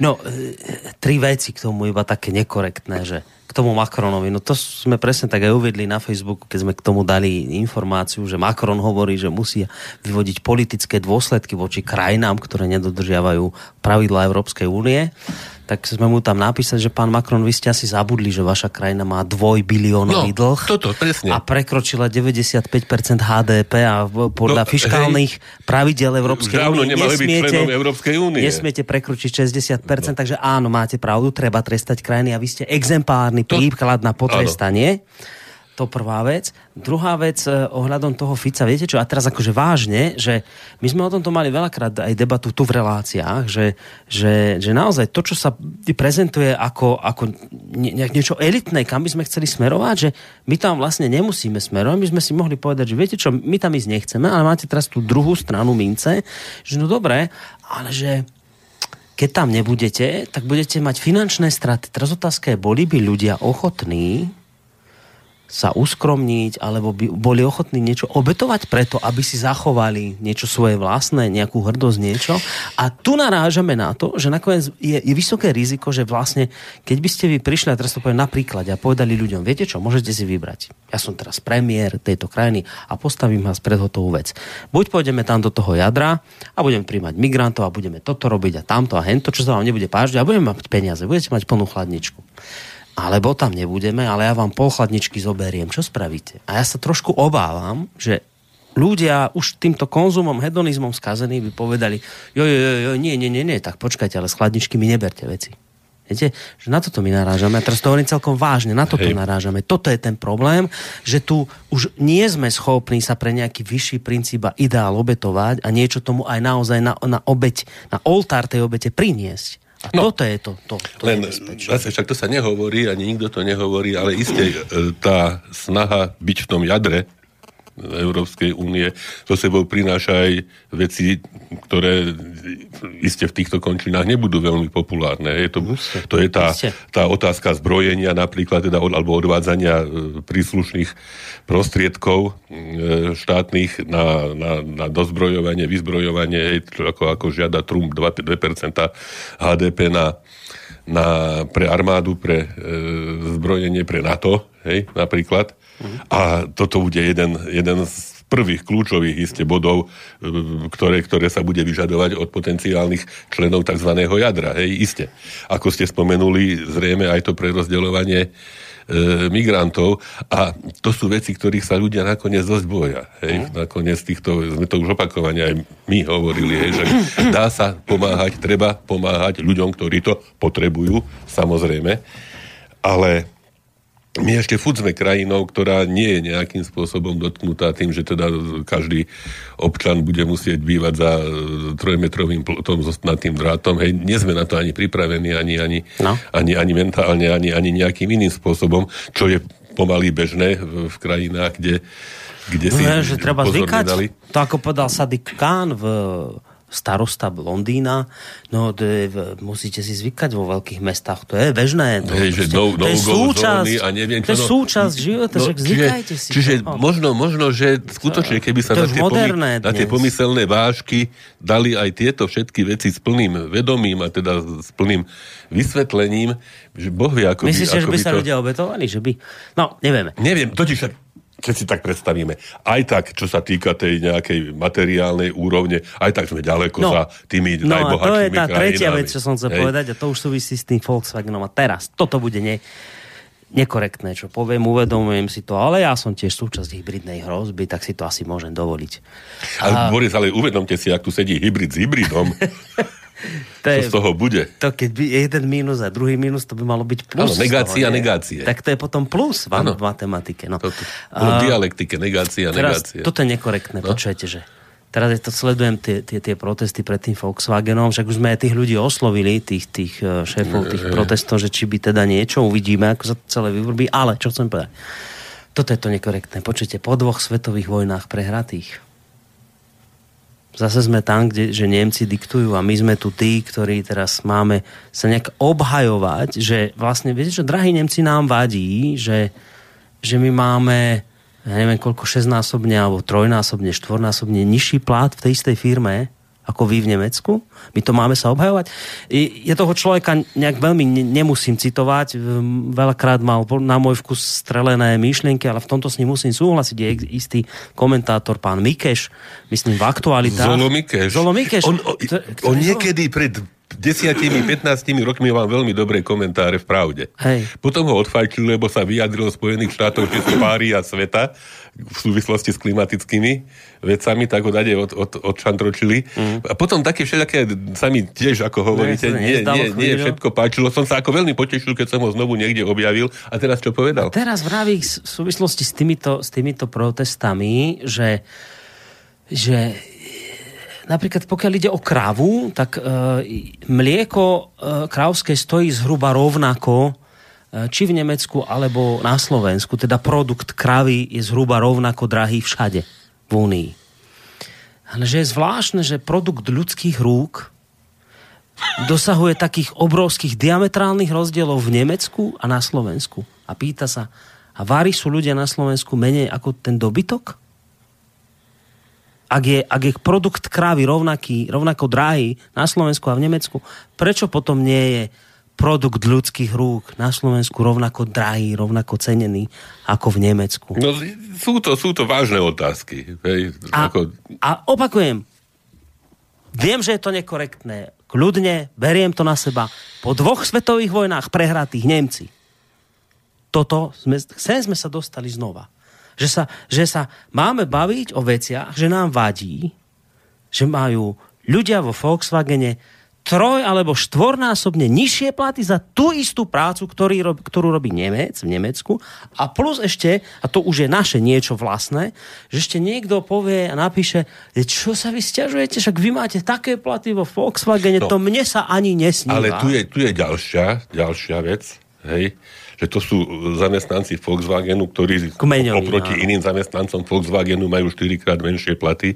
No, e, tri veci k tomu iba také nekorektné, že k tomu Macronovi, no to sme presne tak aj uvedli na Facebooku, keď sme k tomu dali informáciu, že Macron hovorí, že musí vyvodiť politické dôsledky voči krajinám, ktoré nedodržiavajú pravidla Európskej únie tak sme mu tam napísali, že pán Macron, vy ste asi zabudli, že vaša krajina má dvojbiliónový no, dlh. toto, presne. A prekročila 95% HDP a podľa no, fiskálnych hej, pravidel Európskej únie nesmiete, Európskej únie. nesmiete prekročiť 60%, no. takže áno, máte pravdu, treba trestať krajiny a vy ste exemplárny príklad na potrestanie. Áno. To prvá vec. Druhá vec eh, ohľadom toho Fica, viete čo, a teraz akože vážne, že my sme o tomto mali veľakrát aj debatu tu v reláciách, že, že, že naozaj to, čo sa prezentuje ako, ako nie, niečo elitné, kam by sme chceli smerovať, že my tam vlastne nemusíme smerovať, my sme si mohli povedať, že viete čo, my tam ísť nechceme, ale máte teraz tú druhú stranu mince, že no dobre, ale že keď tam nebudete, tak budete mať finančné straty. Teraz otázka je, boli by ľudia ochotní sa uskromniť, alebo by boli ochotní niečo obetovať preto, aby si zachovali niečo svoje vlastné, nejakú hrdosť, niečo. A tu narážame na to, že nakoniec je, je vysoké riziko, že vlastne, keď by ste vy prišli, a teraz to poviem napríklad, a povedali ľuďom, viete čo, môžete si vybrať. Ja som teraz premiér tejto krajiny a postavím vás pred hotovú vec. Buď pôjdeme tam do toho jadra a budeme príjmať migrantov a budeme toto robiť a tamto a hento, čo sa vám nebude páčiť a budeme mať peniaze, budete mať plnú chladničku alebo tam nebudeme, ale ja vám pol chladničky zoberiem. Čo spravíte? A ja sa trošku obávam, že ľudia už týmto konzumom, hedonizmom skazení by povedali, jo, jo, jo, jo, nie, nie, nie, nie, tak počkajte, ale z chladničky mi neberte veci. Viete, že na toto my narážame. A teraz to hovorím celkom vážne, na toto Hej. narážame. Toto je ten problém, že tu už nie sme schopní sa pre nejaký vyšší princíp a ideál obetovať a niečo tomu aj naozaj na, na obeť, na oltár tej obete priniesť. A no, toto je to. to, to len zase však to sa nehovorí, ani nikto to nehovorí, ale isté e, tá snaha byť v tom jadre Európskej únie. So sebou prináša aj veci, ktoré iste v týchto končinách nebudú veľmi populárne. Je to, to je tá, tá otázka zbrojenia napríklad, teda, alebo odvádzania e, príslušných prostriedkov e, štátnych na, na, na dozbrojovanie, vyzbrojovanie, ako, ako žiada Trump 2, 2% HDP na, na, pre armádu, pre e, zbrojenie, pre NATO, hej, napríklad. A toto bude jeden, jeden z prvých kľúčových iste bodov, e, ktoré, ktoré sa bude vyžadovať od potenciálnych členov tzv. jadra. Hej, iste. Ako ste spomenuli, zrejme aj to prerozdeľovanie e, migrantov a to sú veci, ktorých sa ľudia nakoniec dosť boja. Hej? Mm. Nakoniec týchto, sme to už opakovane aj my hovorili, hej, že dá sa pomáhať, treba pomáhať ľuďom, ktorí to potrebujú, samozrejme, ale my ešte furt sme krajinou, ktorá nie je nejakým spôsobom dotknutá tým, že teda každý občan bude musieť bývať za e, trojmetrovým plotom so tým drátom. Hej, nie sme na to ani pripravení, ani, ani, no. ani, ani mentálne, ani, ani nejakým iným spôsobom, čo je pomaly bežné v, v krajinách, kde, kde no, si je, že treba zvykať. Dali. To ako povedal Sadik Khan v starosta Londýna, no to je, musíte si zvykať vo veľkých mestách, to je bežné. To, Hej, že no, no, to je súčasť, a neviem čo. To je no, súčasť života, no, že zvykajte si. Čiže no. možno, možno, že skutočne, keby sa na tie, pomy, na tie pomyselné vážky dali aj tieto všetky veci s plným vedomím a teda s plným vysvetlením, že Boh vie, ako Myslíš, by, ako že by, by sa to... ľudia obetovali? Že by... No, nevieme. Neviem, totiž keď si tak predstavíme, aj tak, čo sa týka tej nejakej materiálnej úrovne, aj tak sme ďaleko no, za tými no najbohatšími No a to je tá krajinami. tretia vec, čo som chcel Hej. povedať a to už súvisí s tým Volkswagenom. A teraz, toto bude ne, nekorektné, čo poviem, uvedomujem si to, ale ja som tiež súčasť hybridnej hrozby, tak si to asi môžem dovoliť. Ale a... Boris, ale uvedomte si, ak tu sedí hybrid s hybridom. to je, z toho bude? To keď by jeden mínus a druhý mínus, to by malo byť plus. Áno, negácia, toho, negácie. Tak to je potom plus v, v matematike. No. Toto, v dialektike, negácia, teraz, negácia. Toto je nekorektné, no? počujete, že teraz je to sledujem tie, tie, tie protesty pred tým Volkswagenom, však už sme aj tých ľudí oslovili, tých, tých eh, šéfov tých protestov, že či by teda niečo uvidíme, ako sa to celé vyvrbí, ale čo chcem povedať. Toto je to nekorektné. Počujete, po dvoch svetových vojnách prehratých Zase sme tam, kde, že Nemci diktujú a my sme tu tí, ktorí teraz máme sa nejak obhajovať, že vlastne, viete čo, drahí Nemci nám vadí, že, že my máme ja neviem koľko, šestnásobne alebo trojnásobne, štvornásobne nižší plát v tej istej firme, ako vy v Nemecku. My to máme sa obhajovať. Je toho človeka nejak veľmi nemusím citovať. Veľakrát mal na môj vkus strelené myšlienky, ale v tomto s ním musím súhlasiť. Je istý komentátor, pán Mikeš, myslím v aktualitách. Zolo Mikeš. Zolo Mikeš. On, on, on niekedy pred desiatimi, 15 rokmi mám veľmi dobré komentáre v Pravde. Hej. Potom ho odfajčili, lebo sa vyjadril Spojených štátov, že sú pária sveta v súvislosti s klimatickými vecami, tak ho dade od, od, odšantročili. Mm. A potom také všelijaké sa mi tiež, ako hovoríte, nie, nie, nie, nie všetko páčilo. Som sa ako veľmi potešil, keď som ho znovu niekde objavil. A teraz čo povedal? A teraz vraví v súvislosti s týmito, s týmito protestami, že že napríklad pokiaľ ide o kravu, tak e, mlieko e, krávské stojí zhruba rovnako e, či v Nemecku alebo na Slovensku, teda produkt kravy je zhruba rovnako drahý všade v Únii. Ale že je zvláštne, že produkt ľudských rúk dosahuje takých obrovských diametrálnych rozdielov v Nemecku a na Slovensku. A pýta sa, A vári sú ľudia na Slovensku menej ako ten dobytok? Ak je, ak je produkt krávy rovnaký, rovnako drahý na Slovensku a v Nemecku, prečo potom nie je produkt ľudských rúk na Slovensku rovnako drahý, rovnako cenený ako v Nemecku? No, sú to, sú to vážne otázky. Hej, a, ako... a opakujem, viem, že je to nekorektné. Kľudne, beriem to na seba. Po dvoch svetových vojnách prehratých Nemci. Toto, sme, sem sme sa dostali znova. Že sa, že sa máme baviť o veciach, že nám vadí, že majú ľudia vo Volkswagene troj alebo štvornásobne nižšie platy za tú istú prácu, ktorý, ktorú robí Nemec v Nemecku. A plus ešte, a to už je naše niečo vlastné, že ešte niekto povie a napíše, čo sa vy stiažujete, však vy máte také platy vo Volkswagene, no, to mne sa ani nesníva. Ale tu je, tu je ďalšia, ďalšia vec, hej, že to sú zamestnanci Volkswagenu, ktorí Kmeňovi, oproti áno. iným zamestnancom Volkswagenu majú 4 krát menšie platy,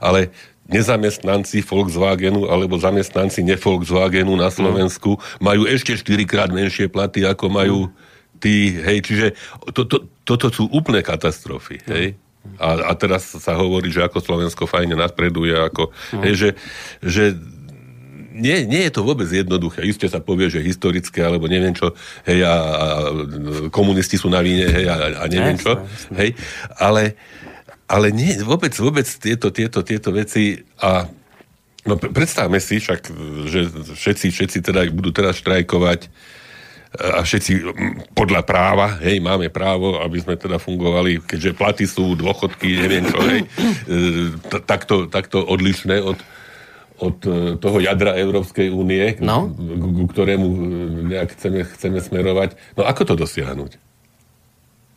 ale nezamestnanci Volkswagenu alebo zamestnanci ne Volkswagenu na Slovensku mm. majú ešte 4 krát menšie platy, ako majú tí, hej, čiže to, to, toto sú úplné katastrofy, hej. A, a teraz sa hovorí, že ako Slovensko fajne napreduje, ako, mm. hej, že, že nie, nie je to vôbec jednoduché. Isté sa povie, že historické, alebo neviem čo, hej, a, a komunisti sú na víne, hej, a, a neviem čo, hej, ale, ale nie, vôbec, vôbec tieto, tieto, tieto veci a No predstavme si však, že všetci, všetci teda budú teraz štrajkovať a všetci podľa práva, hej, máme právo, aby sme teda fungovali, keďže platy sú, dôchodky, neviem čo, hej, e, takto, takto odlišné od, od e, toho jadra Európskej únie, no? ku ktorému e, nejak chceme, chceme smerovať. No ako to dosiahnuť?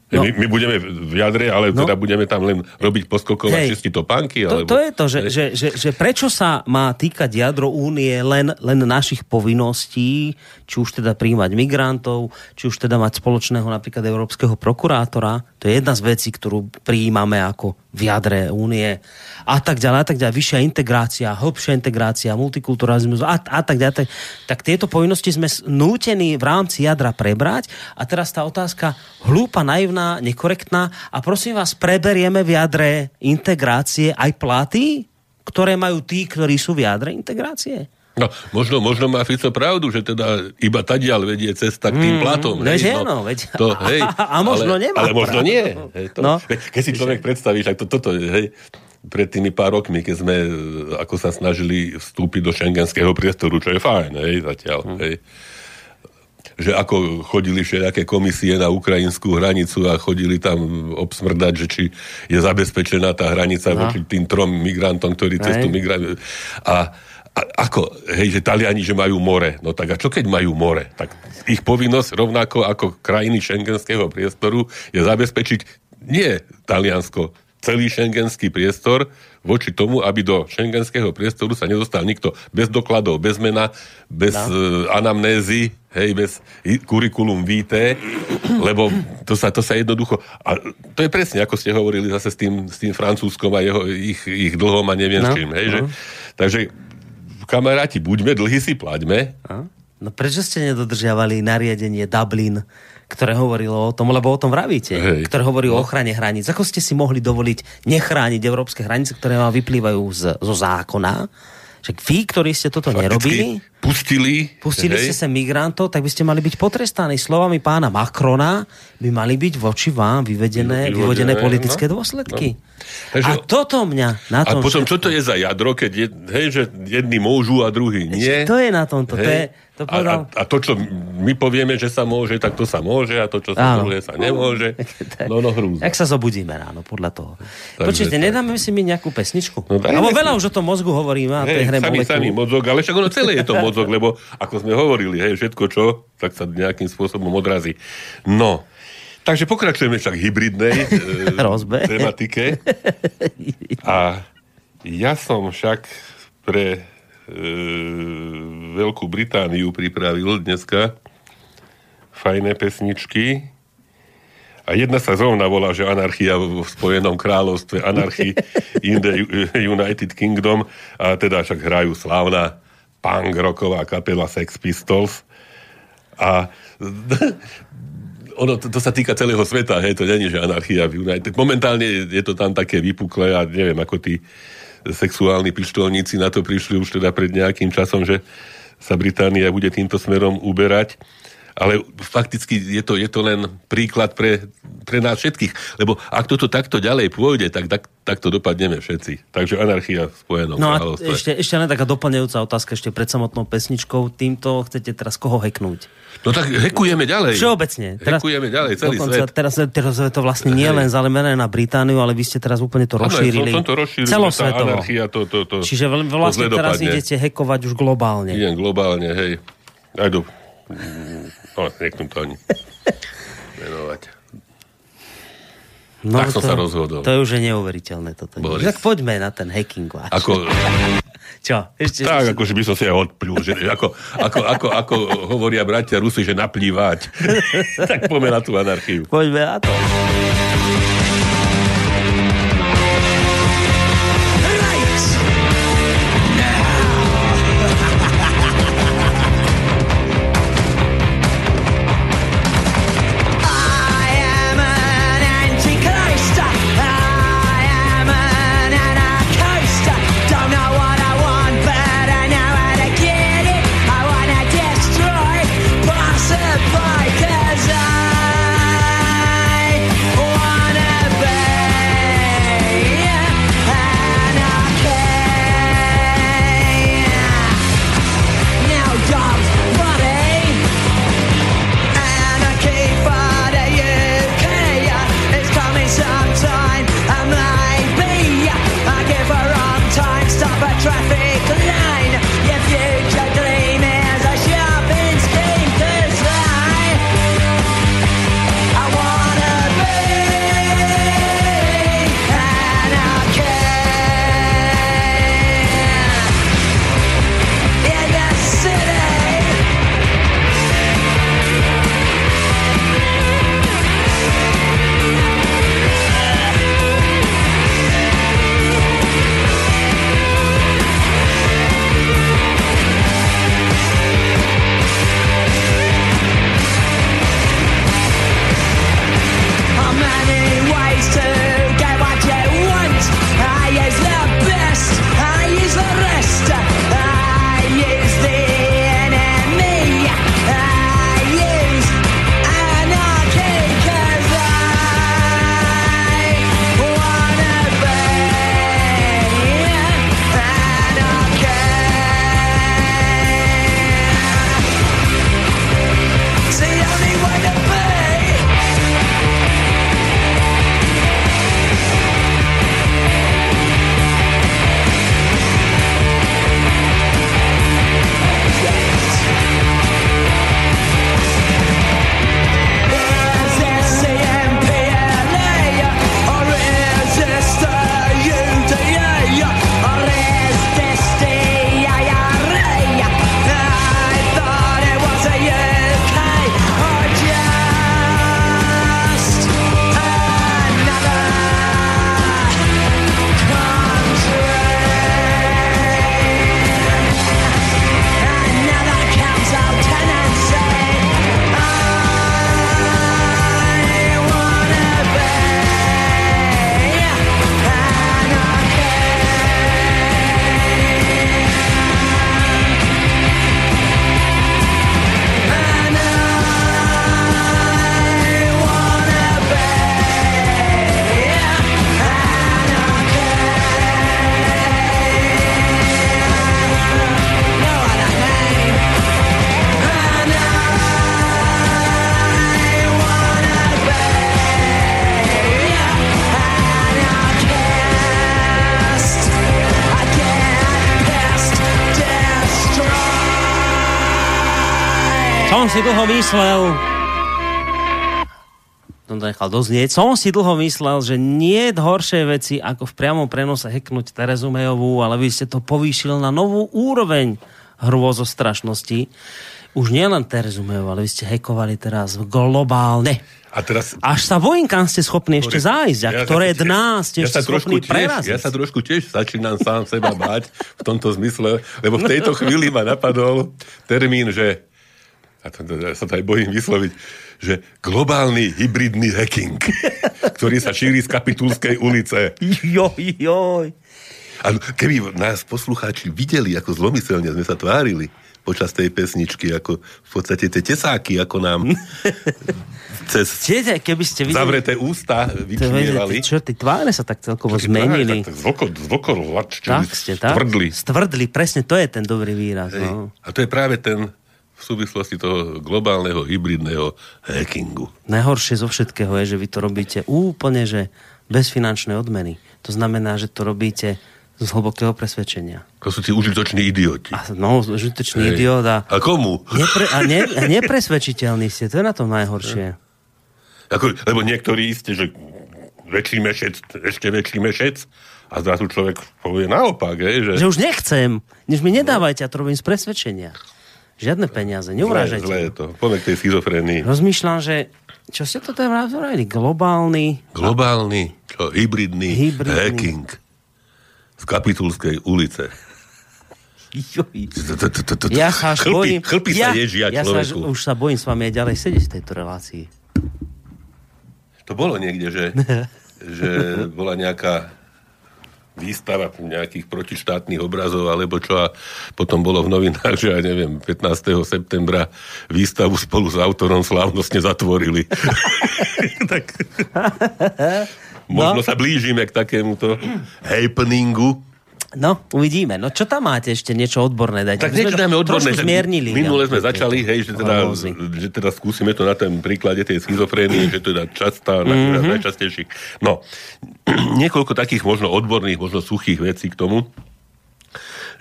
No. My, my budeme v jadre, ale no. teda budeme tam len robiť poskokov a čistiť topánky? Alebo... To, to je to, že, že, že, že prečo sa má týkať jadro únie len, len našich povinností, či už teda príjmať migrantov, či už teda mať spoločného napríklad európskeho prokurátora. To je jedna z vecí, ktorú prijímame ako v jadre únie a tak ďalej, a tak ďalej, vyššia integrácia, hlbšia integrácia, multikulturalizmus a, a tak ďalej. Tak, tak tieto povinnosti sme nútení v rámci jadra prebrať a teraz tá otázka hlúpa, naivná, nekorektná a prosím vás, preberieme v jadre integrácie aj platy, ktoré majú tí, ktorí sú v jadre integrácie? No, možno, možno má Fico pravdu, že teda iba tadiaľ vedie cesta k tým mm, platom. Veď hej, no, veď, to, hej, a, a možno ale, nemá Ale možno pravdu. nie. Hej, to, no. Keď si človek predstaví, tak to, toto, hej, pred tými pár rokmi, keď sme ako sa snažili vstúpiť do šengenského priestoru, čo je fajn, hej, zatiaľ, mm. hej že ako chodili všetké komisie na ukrajinskú hranicu a chodili tam obsmrdať, že či je zabezpečená tá hranica no. voči tým trom migrantom, ktorí cestu migranti. A, a ako, hej, že Taliani, že majú more. No tak a čo keď majú more? Tak ich povinnosť rovnako ako krajiny šengenského priestoru je zabezpečiť nie Taliansko, celý šengenský priestor voči tomu, aby do šengenského priestoru sa nedostal nikto bez dokladov, bez mena, bez no. uh, anamnézy, hej, bez kurikulum vitae, lebo to sa, to sa jednoducho... A to je presne, ako ste hovorili zase s tým, s tým francúzskom a jeho, ich, ich dlhom a neviem no. s čím, hej, no. že, takže kamaráti, buďme, dlhy si plaťme. No prečo ste nedodržiavali nariadenie Dublin, ktoré hovorilo o tom, lebo o tom vravíte, Hej. ktoré hovorí no. o ochrane hraníc. Ako ste si mohli dovoliť nechrániť európske hranice, ktoré vám vyplývajú z, zo zákona? Že vy, ktorí ste toto Fakticky nerobili, pustili, pustili hej. ste sa migrantov, tak by ste mali byť potrestaní. Slovami pána Macrona by mali byť voči vám vyvedené, vyvodené, vyvodené politické no, dôsledky. No. Takže, a toto mňa na tom... A potom, všetko... čo to je za jadro, keď je, hej, že jedni môžu a druhý nie? To je na tomto. Hej. To je, to a, a, a to, čo my povieme, že sa môže, tak to sa môže a to, čo sa môže, sa nemôže. No, no hrúza. Jak sa zobudíme ráno, podľa toho. Počujte, nedáme si mi nejakú pesničku? No, Lebo veľa už o tom mozgu hovoríme. A hej, hre sami, sami mozog, ale však ono celé je to mozog, lebo ako sme hovorili, hej, všetko čo, tak sa nejakým spôsobom odrazí. No, takže pokračujeme však hybridnej e, tematike. A ja som však pre Veľkú Britániu pripravil dneska fajné pesničky. A jedna sa zrovna volá, že anarchia v Spojenom kráľovstve, anarchy in the United Kingdom. A teda však hrajú slávna punk rocková kapela Sex Pistols. A ono, to, to sa týka celého sveta, hej, to není, že anarchia v United. Momentálne je to tam také vypuklé a neviem, ako tí sexuálni pištolníci na to prišli už teda pred nejakým časom, že sa Británia bude týmto smerom uberať ale fakticky je to, je to len príklad pre, pre nás všetkých. Lebo ak toto takto ďalej pôjde, tak, tak takto dopadneme všetci. Takže anarchia v spojenom No a ešte, ešte len taká doplňujúca otázka ešte pred samotnou pesničkou. Týmto chcete teraz koho heknúť? No tak hekujeme ďalej. Všeobecne. Teraz, hekujeme ďalej celý dokonca, svet. Teraz, teraz je to vlastne nie len zalemené na Britániu, ale vy ste teraz úplne to rozšírili. Ano, som to rozšíril, celosvetovo. Anarchia, to, to, to, Čiže vlastne to teraz idete hekovať už globálne. Idem globálne, hej. Aj do No, nechcem to ani menovať. No, tak som to, sa rozhodol. To je už neuveriteľné. Toto. Tak poďme na ten hacking váš. Ako, Čo? Ešte, tak, ešte... akože by som si aj odplul, že ako, ako, ako, ako hovoria bratia Rusy, že naplývať. tak poďme na tú anarchiu. Poďme na to. Si dlho myslel, som to nechal doznieť, som si dlho myslel, že nie je horšie veci, ako v priamom prenose heknúť Terezu Mejovú, ale vy ste to povýšil na novú úroveň hrôzo strašnosti. Už nielen Terezu Mejovú, ale vy ste hekovali teraz globálne. A teraz... Až sa bojím, kam ste schopní ešte zájsť, a ja ktoré sa, dná ste ja ešte schopní preraziť. Ja sa trošku tiež začínam sám seba báť v tomto zmysle, lebo v tejto chvíli ma napadol termín, že a to, ja sa to aj bojím vysloviť, že globálny hybridný hacking, ktorý sa šíri z Kapitulskej ulice. Joj, joj. A keby nás poslucháči videli, ako zlomyselne sme sa tvárili počas tej pesničky, ako v podstate tie tesáky, ako nám cez Čiže, keby ste videli... zavreté ústa vyčnievali. Čo, tí tváre sa tak celkovo zmenili. Tak, tak zvoko, zvoko, Tak ste, tak? Stvrdli. Stvrdli, presne, to je ten dobrý výraz. Hej. No. A to je práve ten v súvislosti toho globálneho hybridného hackingu. Najhoršie zo všetkého je, že vy to robíte úplne, že bez finančnej odmeny. To znamená, že to robíte z hlbokého presvedčenia. To sú tí užitoční idioti. A, no, užitočný idiot a, A komu? nepre, a, ne, a nepresvedčiteľný ste. To je na tom najhoršie. Ako, lebo niektorí iste, že väčší mešec, ešte väčší mešec a zrazu človek povie naopak, hej, že... Že už nechcem. Než mi nedávajte, ja to robím z presvedčenia. Žiadne peniaze, neurážajte. zlé je to. Poďme k tej schizofrénii. Rozmýšľam, že čo ste to tam nazvali? Globálny... Globálny, čo, hybridný, Hybridný. hacking z Kapitulskej ulice. Ja sa až bojím... Chlpy sa ježia ja sa už sa bojím s vami aj ďalej sedieť v tejto relácii. To bolo niekde, že, že bola nejaká výstava nejakých protištátnych obrazov, alebo čo a potom bolo v novinách, že ja neviem, 15. septembra výstavu spolu s autorom slávnostne zatvorili. tak, možno No. sa blížime k takémuto happeningu. No, uvidíme. No čo tam máte ešte? Niečo odborné dať? Tak niečo dáme odborné. Zmiernili. Minule no, sme začali, hej, že teda, že teda skúsime to na tom príklade tej schizofrénie, že teda častá, mm-hmm. Mhm. najčastejších. No, niekoľko takých možno odborných, možno suchých vecí k tomu,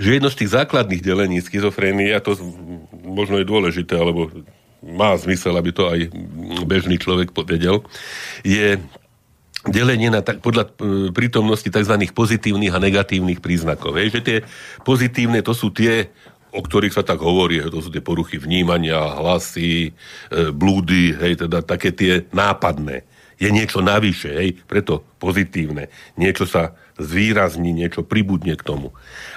že jedno z tých základných delení schizofrénie, a to možno je dôležité, alebo má zmysel, aby to aj bežný človek vedel, je delenie na tak, podľa e, prítomnosti tzv. pozitívnych a negatívnych príznakov. Hej, že tie pozitívne to sú tie, o ktorých sa tak hovorí, hej, to sú tie poruchy vnímania, hlasy, e, blúdy, hej, teda také tie nápadné. Je niečo navyše, hej, preto pozitívne. Niečo sa zvýrazní, niečo pribudne k tomu.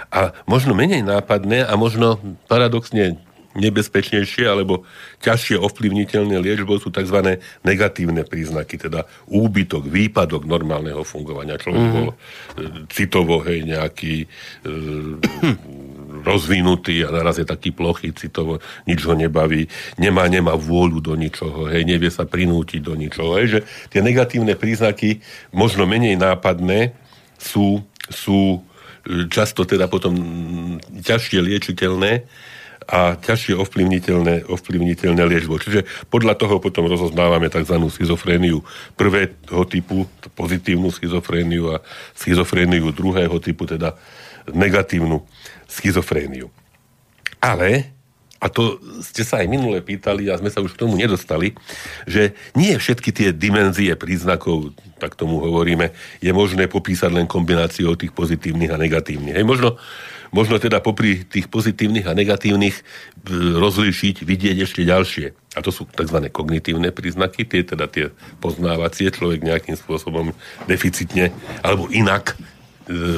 A možno menej nápadné a možno paradoxne nebezpečnejšie alebo ťažšie ovplyvniteľné liečbou sú tzv. negatívne príznaky, teda úbytok, výpadok normálneho fungovania. Človek mm-hmm. bol e, citovo, hej, nejaký e, rozvinutý a naraz je taký plochý citovo, nič ho nebaví, nemá, nemá vôľu do ničoho, hej, nevie sa prinútiť do ničoho. Hej, že tie negatívne príznaky, možno menej nápadné, sú, sú e, často teda potom mm, ťažšie liečiteľné a ťažšie ovplyvniteľné, ovplyvniteľné liečbou. Čiže podľa toho potom rozoznávame tzv. schizofréniu prvého typu, pozitívnu schizofréniu a schizofréniu druhého typu, teda negatívnu schizofréniu. Ale, a to ste sa aj minule pýtali a sme sa už k tomu nedostali, že nie všetky tie dimenzie príznakov, tak tomu hovoríme, je možné popísať len kombináciou tých pozitívnych a negatívnych. Hej, možno, možno teda popri tých pozitívnych a negatívnych e, rozlíšiť, vidieť ešte ďalšie. A to sú tzv. kognitívne príznaky, tie teda tie poznávacie, človek nejakým spôsobom deficitne alebo inak e,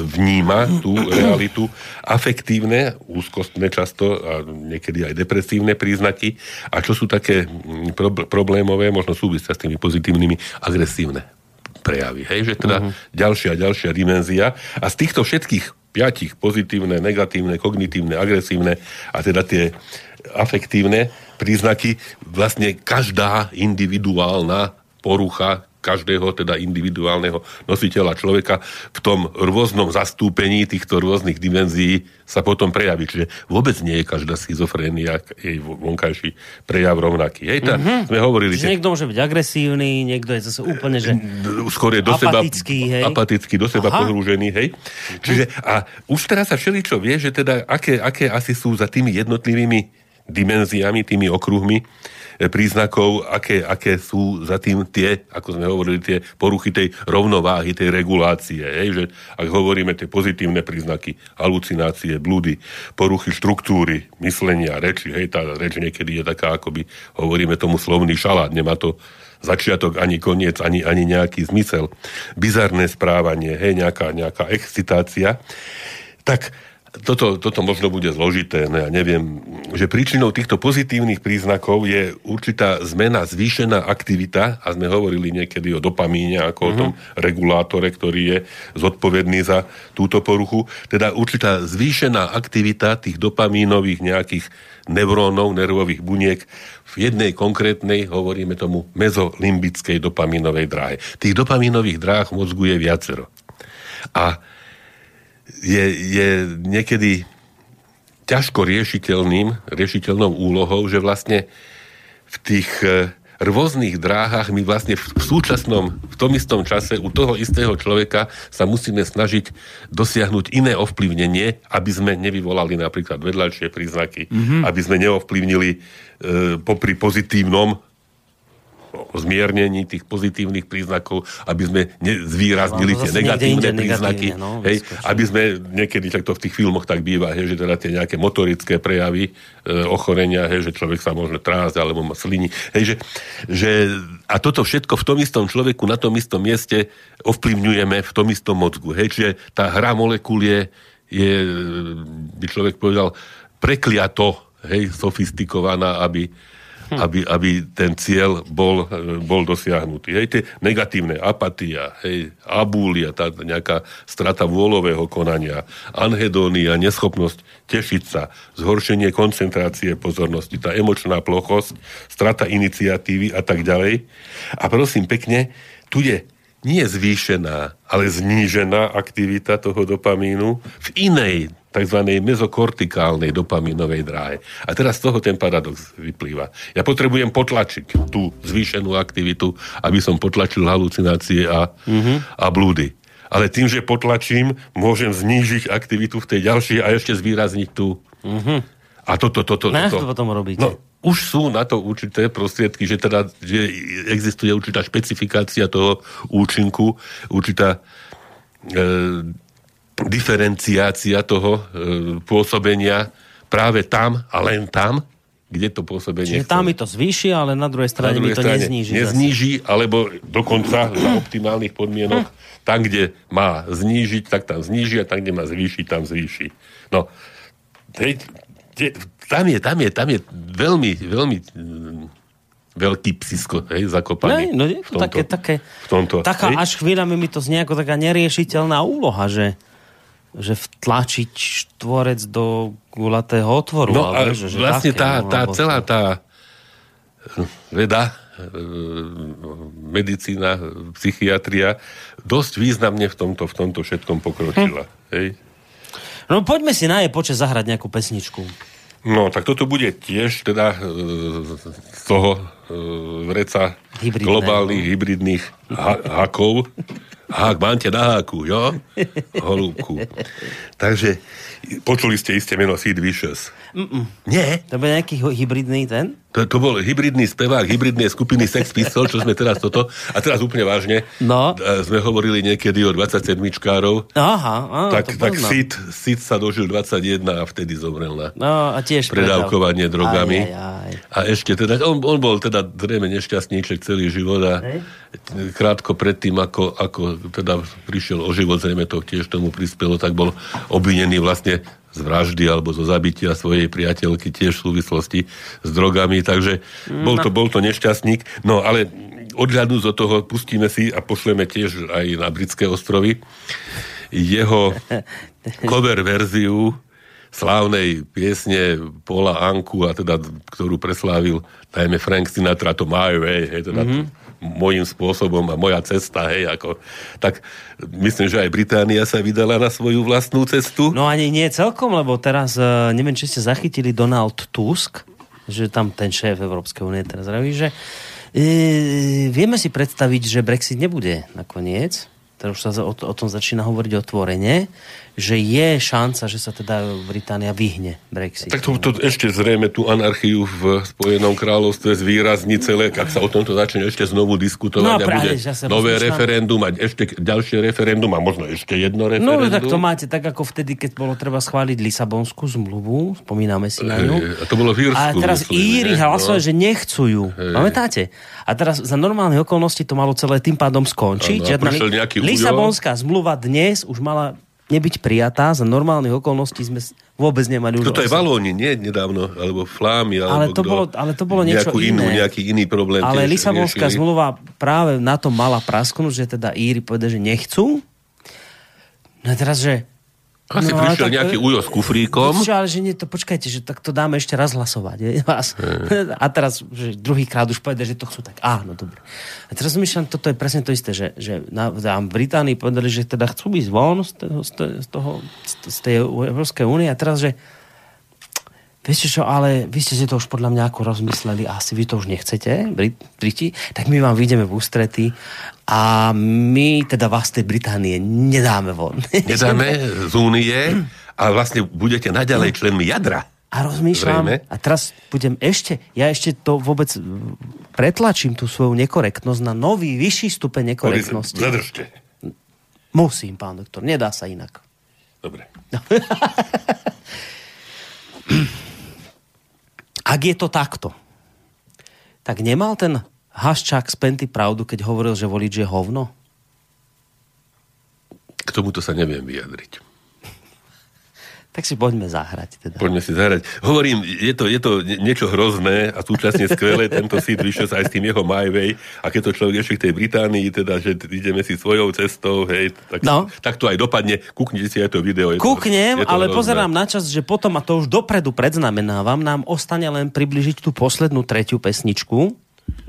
vníma tú realitu. Afektívne, úzkostné často a niekedy aj depresívne príznaky. A čo sú také prob- problémové, možno súvisia s tými pozitívnymi, agresívne prejavy. Hej, že teda uh-huh. ďalšia a ďalšia dimenzia. A z týchto všetkých piatich, pozitívne, negatívne, kognitívne, agresívne a teda tie afektívne príznaky, vlastne každá individuálna porucha každého teda individuálneho nositeľa človeka v tom rôznom zastúpení týchto rôznych dimenzií sa potom prejaví. Čiže vôbec nie je každá schizofrénia, jej vonkajší prejav rovnaký. Hej, tá, mm-hmm. sme hovorili, Čiže niekto môže byť agresívny, niekto je zase úplne, že skôr je do Apatický, seba, hej. apatický, do seba Aha. pohrúžený, hej. Čiže, a už teraz sa všeličo vie, že teda aké, aké asi sú za tými jednotlivými dimenziami, tými okruhmi príznakov, aké, aké sú za tým tie, ako sme hovorili, tie poruchy tej rovnováhy, tej regulácie. Hej? Že ak hovoríme tie pozitívne príznaky, halucinácie, blúdy, poruchy štruktúry, myslenia, reči, hej, tá reč niekedy je taká, akoby hovoríme tomu slovný šalát, nemá to začiatok, ani koniec, ani, ani nejaký zmysel. Bizarné správanie, hej, nejaká, nejaká excitácia. Tak toto, toto možno bude zložité, no ja neviem, že príčinou týchto pozitívnych príznakov je určitá zmena, zvýšená aktivita, a sme hovorili niekedy o dopamíne ako mm-hmm. o tom regulátore, ktorý je zodpovedný za túto poruchu, teda určitá zvýšená aktivita tých dopamínových nejakých neurónov, nervových buniek v jednej konkrétnej, hovoríme tomu, mezolimbickej dopamínovej dráhe. Tých dopamínových dráh mozgu je viacero. A je, je niekedy ťažko riešiteľným, riešiteľnou úlohou, že vlastne v tých e, rôznych dráhach my vlastne v súčasnom, v tom istom čase u toho istého človeka sa musíme snažiť dosiahnuť iné ovplyvnenie, aby sme nevyvolali napríklad vedľajšie príznaky, mm-hmm. aby sme neovplyvnili e, popri pozitívnom o zmiernení tých pozitívnych príznakov, aby sme zvýraznili no, tie negatívne príznaky, no, hej, aby sme niekedy, tak to v tých filmoch tak býva, hej, že teda tie nejaké motorické prejavy e, ochorenia, hej, že človek sa môže trásť alebo má sliny, hej, že, že a toto všetko v tom istom človeku na tom istom mieste ovplyvňujeme v tom istom mozgu, hej, čiže tá hra molekúl je, je by človek povedal, prekliato, hej, sofistikovaná, aby, hm. aby, aby ten cieľ bol, bol dosiahnutý. Hej, tie negatívne apatia, hej, abúlia, tá nejaká strata vôľového konania, anhedónia, neschopnosť tešiť sa, zhoršenie koncentrácie pozornosti, tá emočná plochosť, strata iniciatívy a tak ďalej. A prosím pekne, tu je nie zvýšená, ale znížená aktivita toho dopamínu v inej tzv. mezokortikálnej dopamínovej dráhe. A teraz z toho ten paradox vyplýva. Ja potrebujem potlačiť tú zvýšenú aktivitu, aby som potlačil halucinácie a, mm-hmm. a blúdy. Ale tým, že potlačím, môžem znížiť aktivitu v tej ďalšej a ešte zvýrazniť tú. Mm-hmm. A toto, toto, toto. No, to potom robíte? No, už sú na to určité prostriedky, že teda že existuje určitá špecifikácia toho účinku, určitá e, diferenciácia toho e, pôsobenia práve tam a len tam, kde to pôsobenie... Čiže tam mi to zvýši, ale na druhej strane druhej mi to strane nezníži. Nezníži, zase. alebo dokonca za optimálnych podmienok, tam, kde má znížiť, tak tam zníži a tam, kde má zvýšiť, tam zvýši. No, hej, tam je, tam je, tam je veľmi, veľmi veľký psisko, hej, zakopaný. No, no je to v tomto, také, také, v tomto, taká hej? až chvíľami mi to znie ako taká neriešiteľná úloha, že že vtlačiť štvorec do gulatého otvoru. No ale, že, že vlastne také, tá, no, tá celá tá veda, medicína, psychiatria dosť významne v tomto, v tomto všetkom pokročila. Hm. Hej? No poďme si na jej počas zahrať nejakú pesničku. No, tak toto bude tiež teda z toho vreca Hybridné, globálnych hybridných ha- hakov. Hák, mám ťa na háku, jo? Holúbku. Takže počuli ste isté meno Sid Vicious. Mm-mm. Nie? To bol nejaký hybridný ten? To, to bol hybridný spevák hybridnej skupiny Sex Pistols, čo sme teraz toto. A teraz úplne vážne. No. Sme hovorili niekedy o 27-čkárov. Aha, áno, tak, tak Sid, Sid sa dožil 21 a vtedy zomrel na no, a tiež predávkovanie predal. drogami. Aj, aj, aj. A ešte teda, on, on bol teda zrejme nešťastníček celý život a Hej. krátko predtým, ako, ako teda prišiel o život, zrejme to tiež tomu prispelo, tak bol obvinený vlastne z vraždy alebo zo zabitia svojej priateľky tiež v súvislosti s drogami, takže bol to, bol to nešťastník. No ale odhľadnúť od toho, pustíme si a pošleme tiež aj na britské ostrovy jeho cover verziu slávnej piesne Paula Anku, a teda, ktorú preslávil najmä Frank Sinatra, to My Way, hej, teda mm-hmm môjim spôsobom a moja cesta, hej, ako, tak myslím, že aj Británia sa vydala na svoju vlastnú cestu. No ani nie celkom, lebo teraz, uh, neviem, či ste zachytili Donald Tusk, že tam ten šéf Európskej únie teraz. Hovorí, že e, vieme si predstaviť, že Brexit nebude nakoniec, teraz už sa o, o tom začína hovoriť otvorene, že je šanca, že sa teda Británia vyhne Brexit. Tak to, to ešte zrejme tú anarchiu v Spojenom kráľovstve zvýrazní celé, ak sa o tomto začne ešte znovu diskutovať no, a práve, bude nové rozmýšľam. referendum a ešte ďalšie referendum a možno ešte jedno referendum. No tak to máte tak ako vtedy, keď bolo treba schváliť Lisabonskú zmluvu, spomíname si na ňu. A to bolo v Írsku, A teraz myslím, Íri hlasovali, no. že nechcú ju. Pamätáte? A teraz za normálne okolnosti to malo celé tým pádom skončiť. Ano, Lisabonská zmluva dnes už mala nebyť prijatá, za normálnych okolností sme vôbec nemali už... Toto je Valóni, nie nedávno, alebo Flámy, alebo ale to, kto, bolo, ale to bolo niečo inú, iné. nejaký iný problém. Ale Lisabonská zmluva práve na to mala prasknúť, že teda Íry povedali, že nechcú. No a teraz, že... Asi no, prišiel tak- nejaký ujo s kufríkom. Čo, ale že nie, to počkajte, že tak to dáme ešte raz hlasovať. Je, vás. A teraz, že druhýkrát už povedali, že to chcú, tak áno, dobre. A teraz myšľam, toto je presne to isté, že, že na, v Británii povedali, že teda chcú byť von z, toho, z, toho- z, toho, z tej Európskej únie a teraz, že Viete čo, ale vy ste si to už podľa mňa ako rozmysleli, asi vy to už nechcete, Brit- Briti, tak my vám vyjdeme v ústrety a my teda vás tej Británie nedáme von. Nedáme z únie a vlastne budete naďalej členmi jadra. A rozmýšľam, Zrejme. a teraz budem ešte, ja ešte to vôbec pretlačím tú svoju nekorektnosť na nový, vyšší stupeň nekorektnosti. Zadržte. Musím, pán doktor, nedá sa inak. Dobre. Ak je to takto, tak nemal ten Haščák z pravdu, keď hovoril, že volič je hovno? K tomuto sa neviem vyjadriť. Tak si poďme zahrať. Teda. Poďme si zahrať. Hovorím, je to, je to nie- niečo hrozné a súčasne skvelé. Tento Sid sa aj s tým jeho My Way. A keď to človek ešte k tej Británii, teda, že ideme si svojou cestou, hej, tak, No. tak to aj dopadne. Kúknite si aj to video. Je Kúknem, to, je to ale hrozné. pozerám na čas, že potom, a to už dopredu predznamenávam, nám ostane len približiť tú poslednú tretiu pesničku.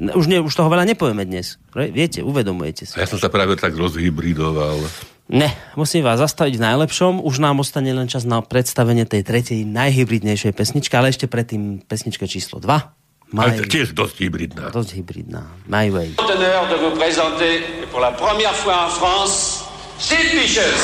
Už, ne, už toho veľa nepovieme dnes. Viete, uvedomujete si. A ja som sa práve tak rozhybridoval. Ne, musím vás zastaviť v najlepšom. Už nám ostane len čas na predstavenie tej tretej najhybridnejšej pesničky, ale ešte predtým pesnička číslo 2. Ale My, tiež dosť hybridná. dosť hybridná. My Way. honneur de vous présenter pour la première fois en France Sid Vicious.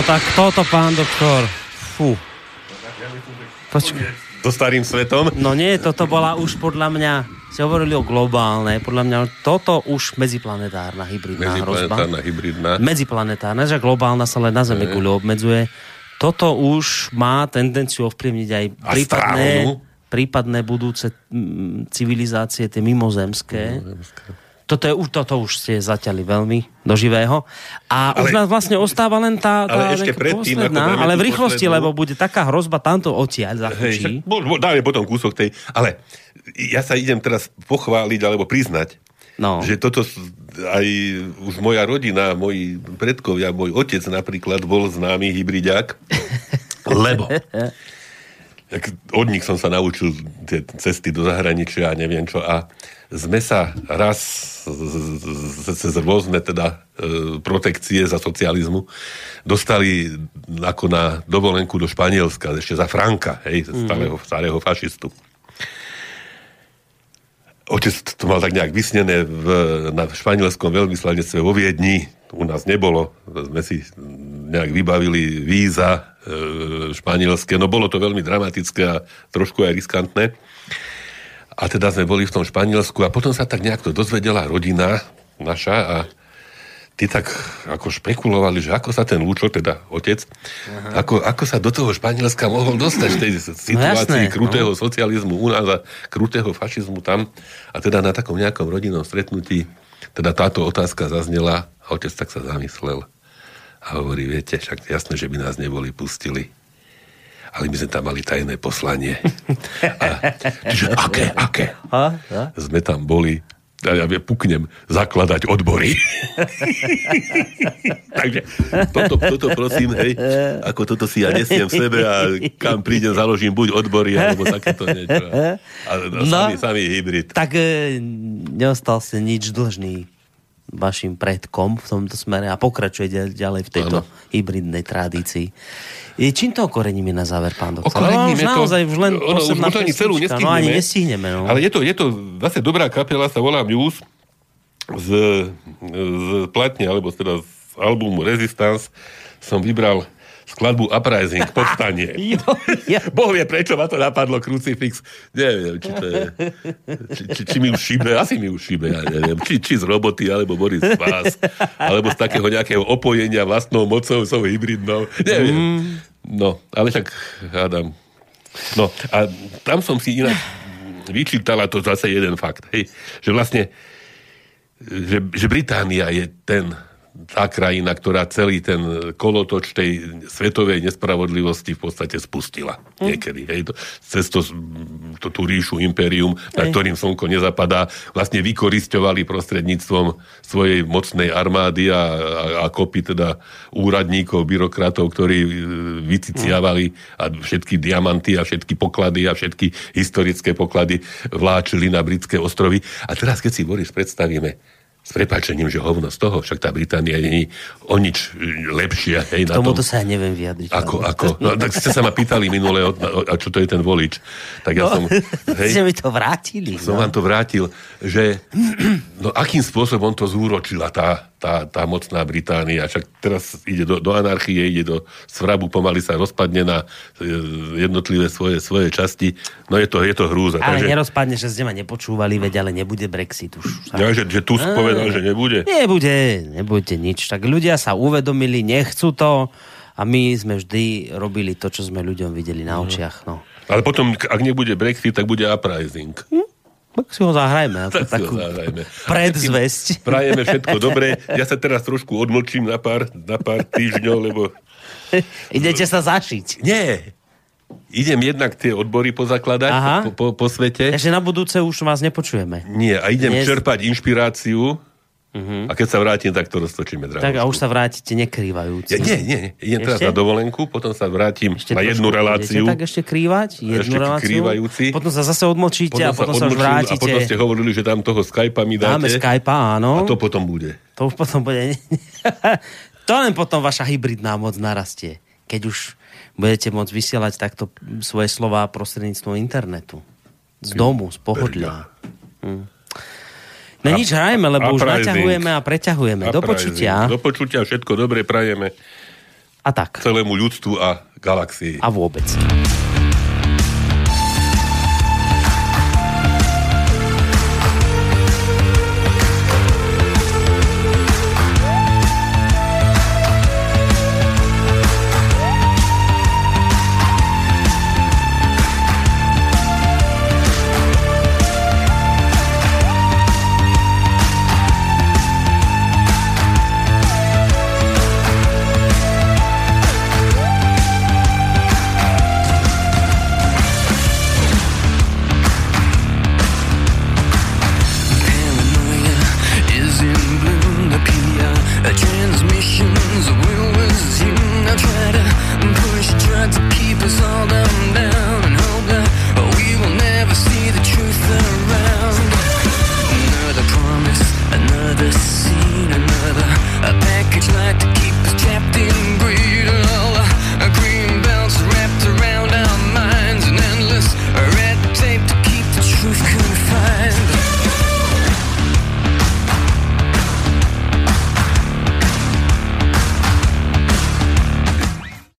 No tak toto, pán doktor. Fú. Počkaj. So starým svetom. No nie, toto bola už podľa mňa, si hovorili o globálnej, podľa mňa toto už medziplanetárna hybridná hrozba. Medziplanetárna hybridná. Medziplanetárna, že globálna sa len na Zemi guľu obmedzuje. Toto už má tendenciu ovplyvniť aj prípadné, Astrálnu. prípadné budúce civilizácie, tie mimozemské. Toto, je, už- toto už ste zaťali veľmi do živého. A ale, už nás vlastne ostáva len tá, tá ale ešte predtým, posledná, ale v rýchlosti, poslednú- lebo bude taká hrozba tamto odtiaľ za Hej, dáme potom kúsok tej... Ale ja sa idem teraz pochváliť alebo priznať, No. že toto aj už moja rodina, moji predkovia, môj otec napríklad bol známy hybriďák, lebo tak od nich som sa naučil tie cesty do zahraničia a neviem čo a sme sa raz cez rôzne teda e, protekcie za socializmu dostali ako na dovolenku do Španielska, ešte za Franka, hej, starého, starého fašistu. Otec to mal tak nejak vysnené v, na španielskom veľvyslanectve vo Viedni. U nás nebolo. Sme si nejak vybavili víza španielské. No bolo to veľmi dramatické a trošku aj riskantné. A teda sme boli v tom Španielsku a potom sa tak nejak to dozvedela rodina naša a tí tak ako špekulovali, že ako sa ten Lúčo, teda otec, ako, ako sa do toho Španielska mohol dostať v tej situácii jasné, krutého socializmu u nás a krutého fašizmu tam. A teda na takom nejakom rodinnom stretnutí teda táto otázka zaznela a otec tak sa zamyslel a hovorí, viete, však jasné, že by nás neboli pustili ale my sme tam mali tajné poslanie. A, čiže aké, aké? A? A? Sme tam boli a ja puknem, zakladať odbory. Takže toto, toto prosím, hej, ako toto si ja nesiem v sebe a kam prídem, založím buď odbory, alebo takéto niečo. A, a No. sami, sami hybrid. Tak e, neostal ste nič dlžný vašim predkom v tomto smere a pokračuje ďalej v tejto Áno. hybridnej tradícii. Čím to okoreníme na záver, pán doktor? Okoreníme už to- naozaj už len ono, už možno ani celú No ani nestihneme. No. Ale je to, je to zase dobrá kapela, sa volá Muse z, z platne, alebo teda z albumu Resistance som vybral skladbu Uprising, povstanie. Jo, ja. Boh vie, prečo ma to napadlo, Crucifix. Neviem, či to je... Či, či, či mi už šíbe, asi mi už šíbe, ja neviem. Či, či z roboty, alebo Boris z vás, alebo z takého nejakého opojenia vlastnou mocou, som hybridnou. Neviem. Mm. No, ale však hádam. No, a tam som si inak vyčítala to zase jeden fakt, hej, že vlastne že, že Británia je ten, tá krajina, ktorá celý ten kolotoč tej svetovej nespravodlivosti v podstate spustila niekedy. Hej, to, cez to, to tú ríšu impérium, na Hej. ktorým slnko nezapadá, vlastne vykorisťovali prostredníctvom svojej mocnej armády a, a, a kopy teda úradníkov, byrokratov, ktorí e, vyciciavali a všetky diamanty a všetky poklady a všetky historické poklady vláčili na britské ostrovy. A teraz, keď si Boris predstavíme, s prepáčením, že hovno z toho, však tá Británia je o nič e, lepšia. Hej, K na tom, tomuto sa ja neviem vyjadriť. ako, ako, no tak ste sa ma pýtali minule, o, a čo to je ten volič. Tak ja som, doktor. Ste hej, mi to vrátili. som no. vám to vrátil, že no akým spôsobom to zúročila tá, tá, tá mocná Británia. Však teraz ide do, do anarchie, ide do svrabu, pomaly sa rozpadne na e, jednotlivé svoje, svoje časti. No je to, je to hrúza. Ale Takže, nerozpadne, že ste ma nepočúvali, veď ale nebude Brexit už. ja, že, že tu povedal, že nebude. Nebude, nebude nič. Tak ľudia sa uvedomili, nechcú to a my sme vždy robili to, čo sme ľuďom videli na očiach. No. Ale potom, ak nebude Brexit, tak bude uprising. Tak si ho zahrajme. Tak si ho zahrajme. predzvesť. Prajeme všetko dobré. Ja sa teraz trošku odmlčím na pár, na pár týždňov, lebo... Idete sa zašiť. Nie! Idem jednak tie odbory pozakladať Aha. po, po, po svete. Takže na budúce už vás nepočujeme. Nie, a idem Dnes- čerpať inšpiráciu a keď sa vrátim, tak to roztočíme drahošku. Tak a už sa vrátite nekrývajúci. Ja, nie, nie, nie. Idem teraz na dovolenku, potom sa vrátim Ešte na jednu reláciu. budete tak ešte krývať? Jednu Ešte reláciu? krývajúci. Potom sa zase odmočíte a potom sa už odmlčím vrátite. A potom ste hovorili, že tam toho Skypa mi dáte. Dáme Skype, áno. A to potom bude. To už potom bude... to len potom vaša hybridná moc narastie. Keď už budete môcť vysielať takto svoje slova prostredníctvom internetu. Z domu, z pohodlia. Hm. No nič, hrajme, lebo už naťahujeme a preťahujeme. Do Uprising. počutia. Do počutia, všetko dobre prajeme. A tak. celému ľudstvu a galaxii. A vôbec.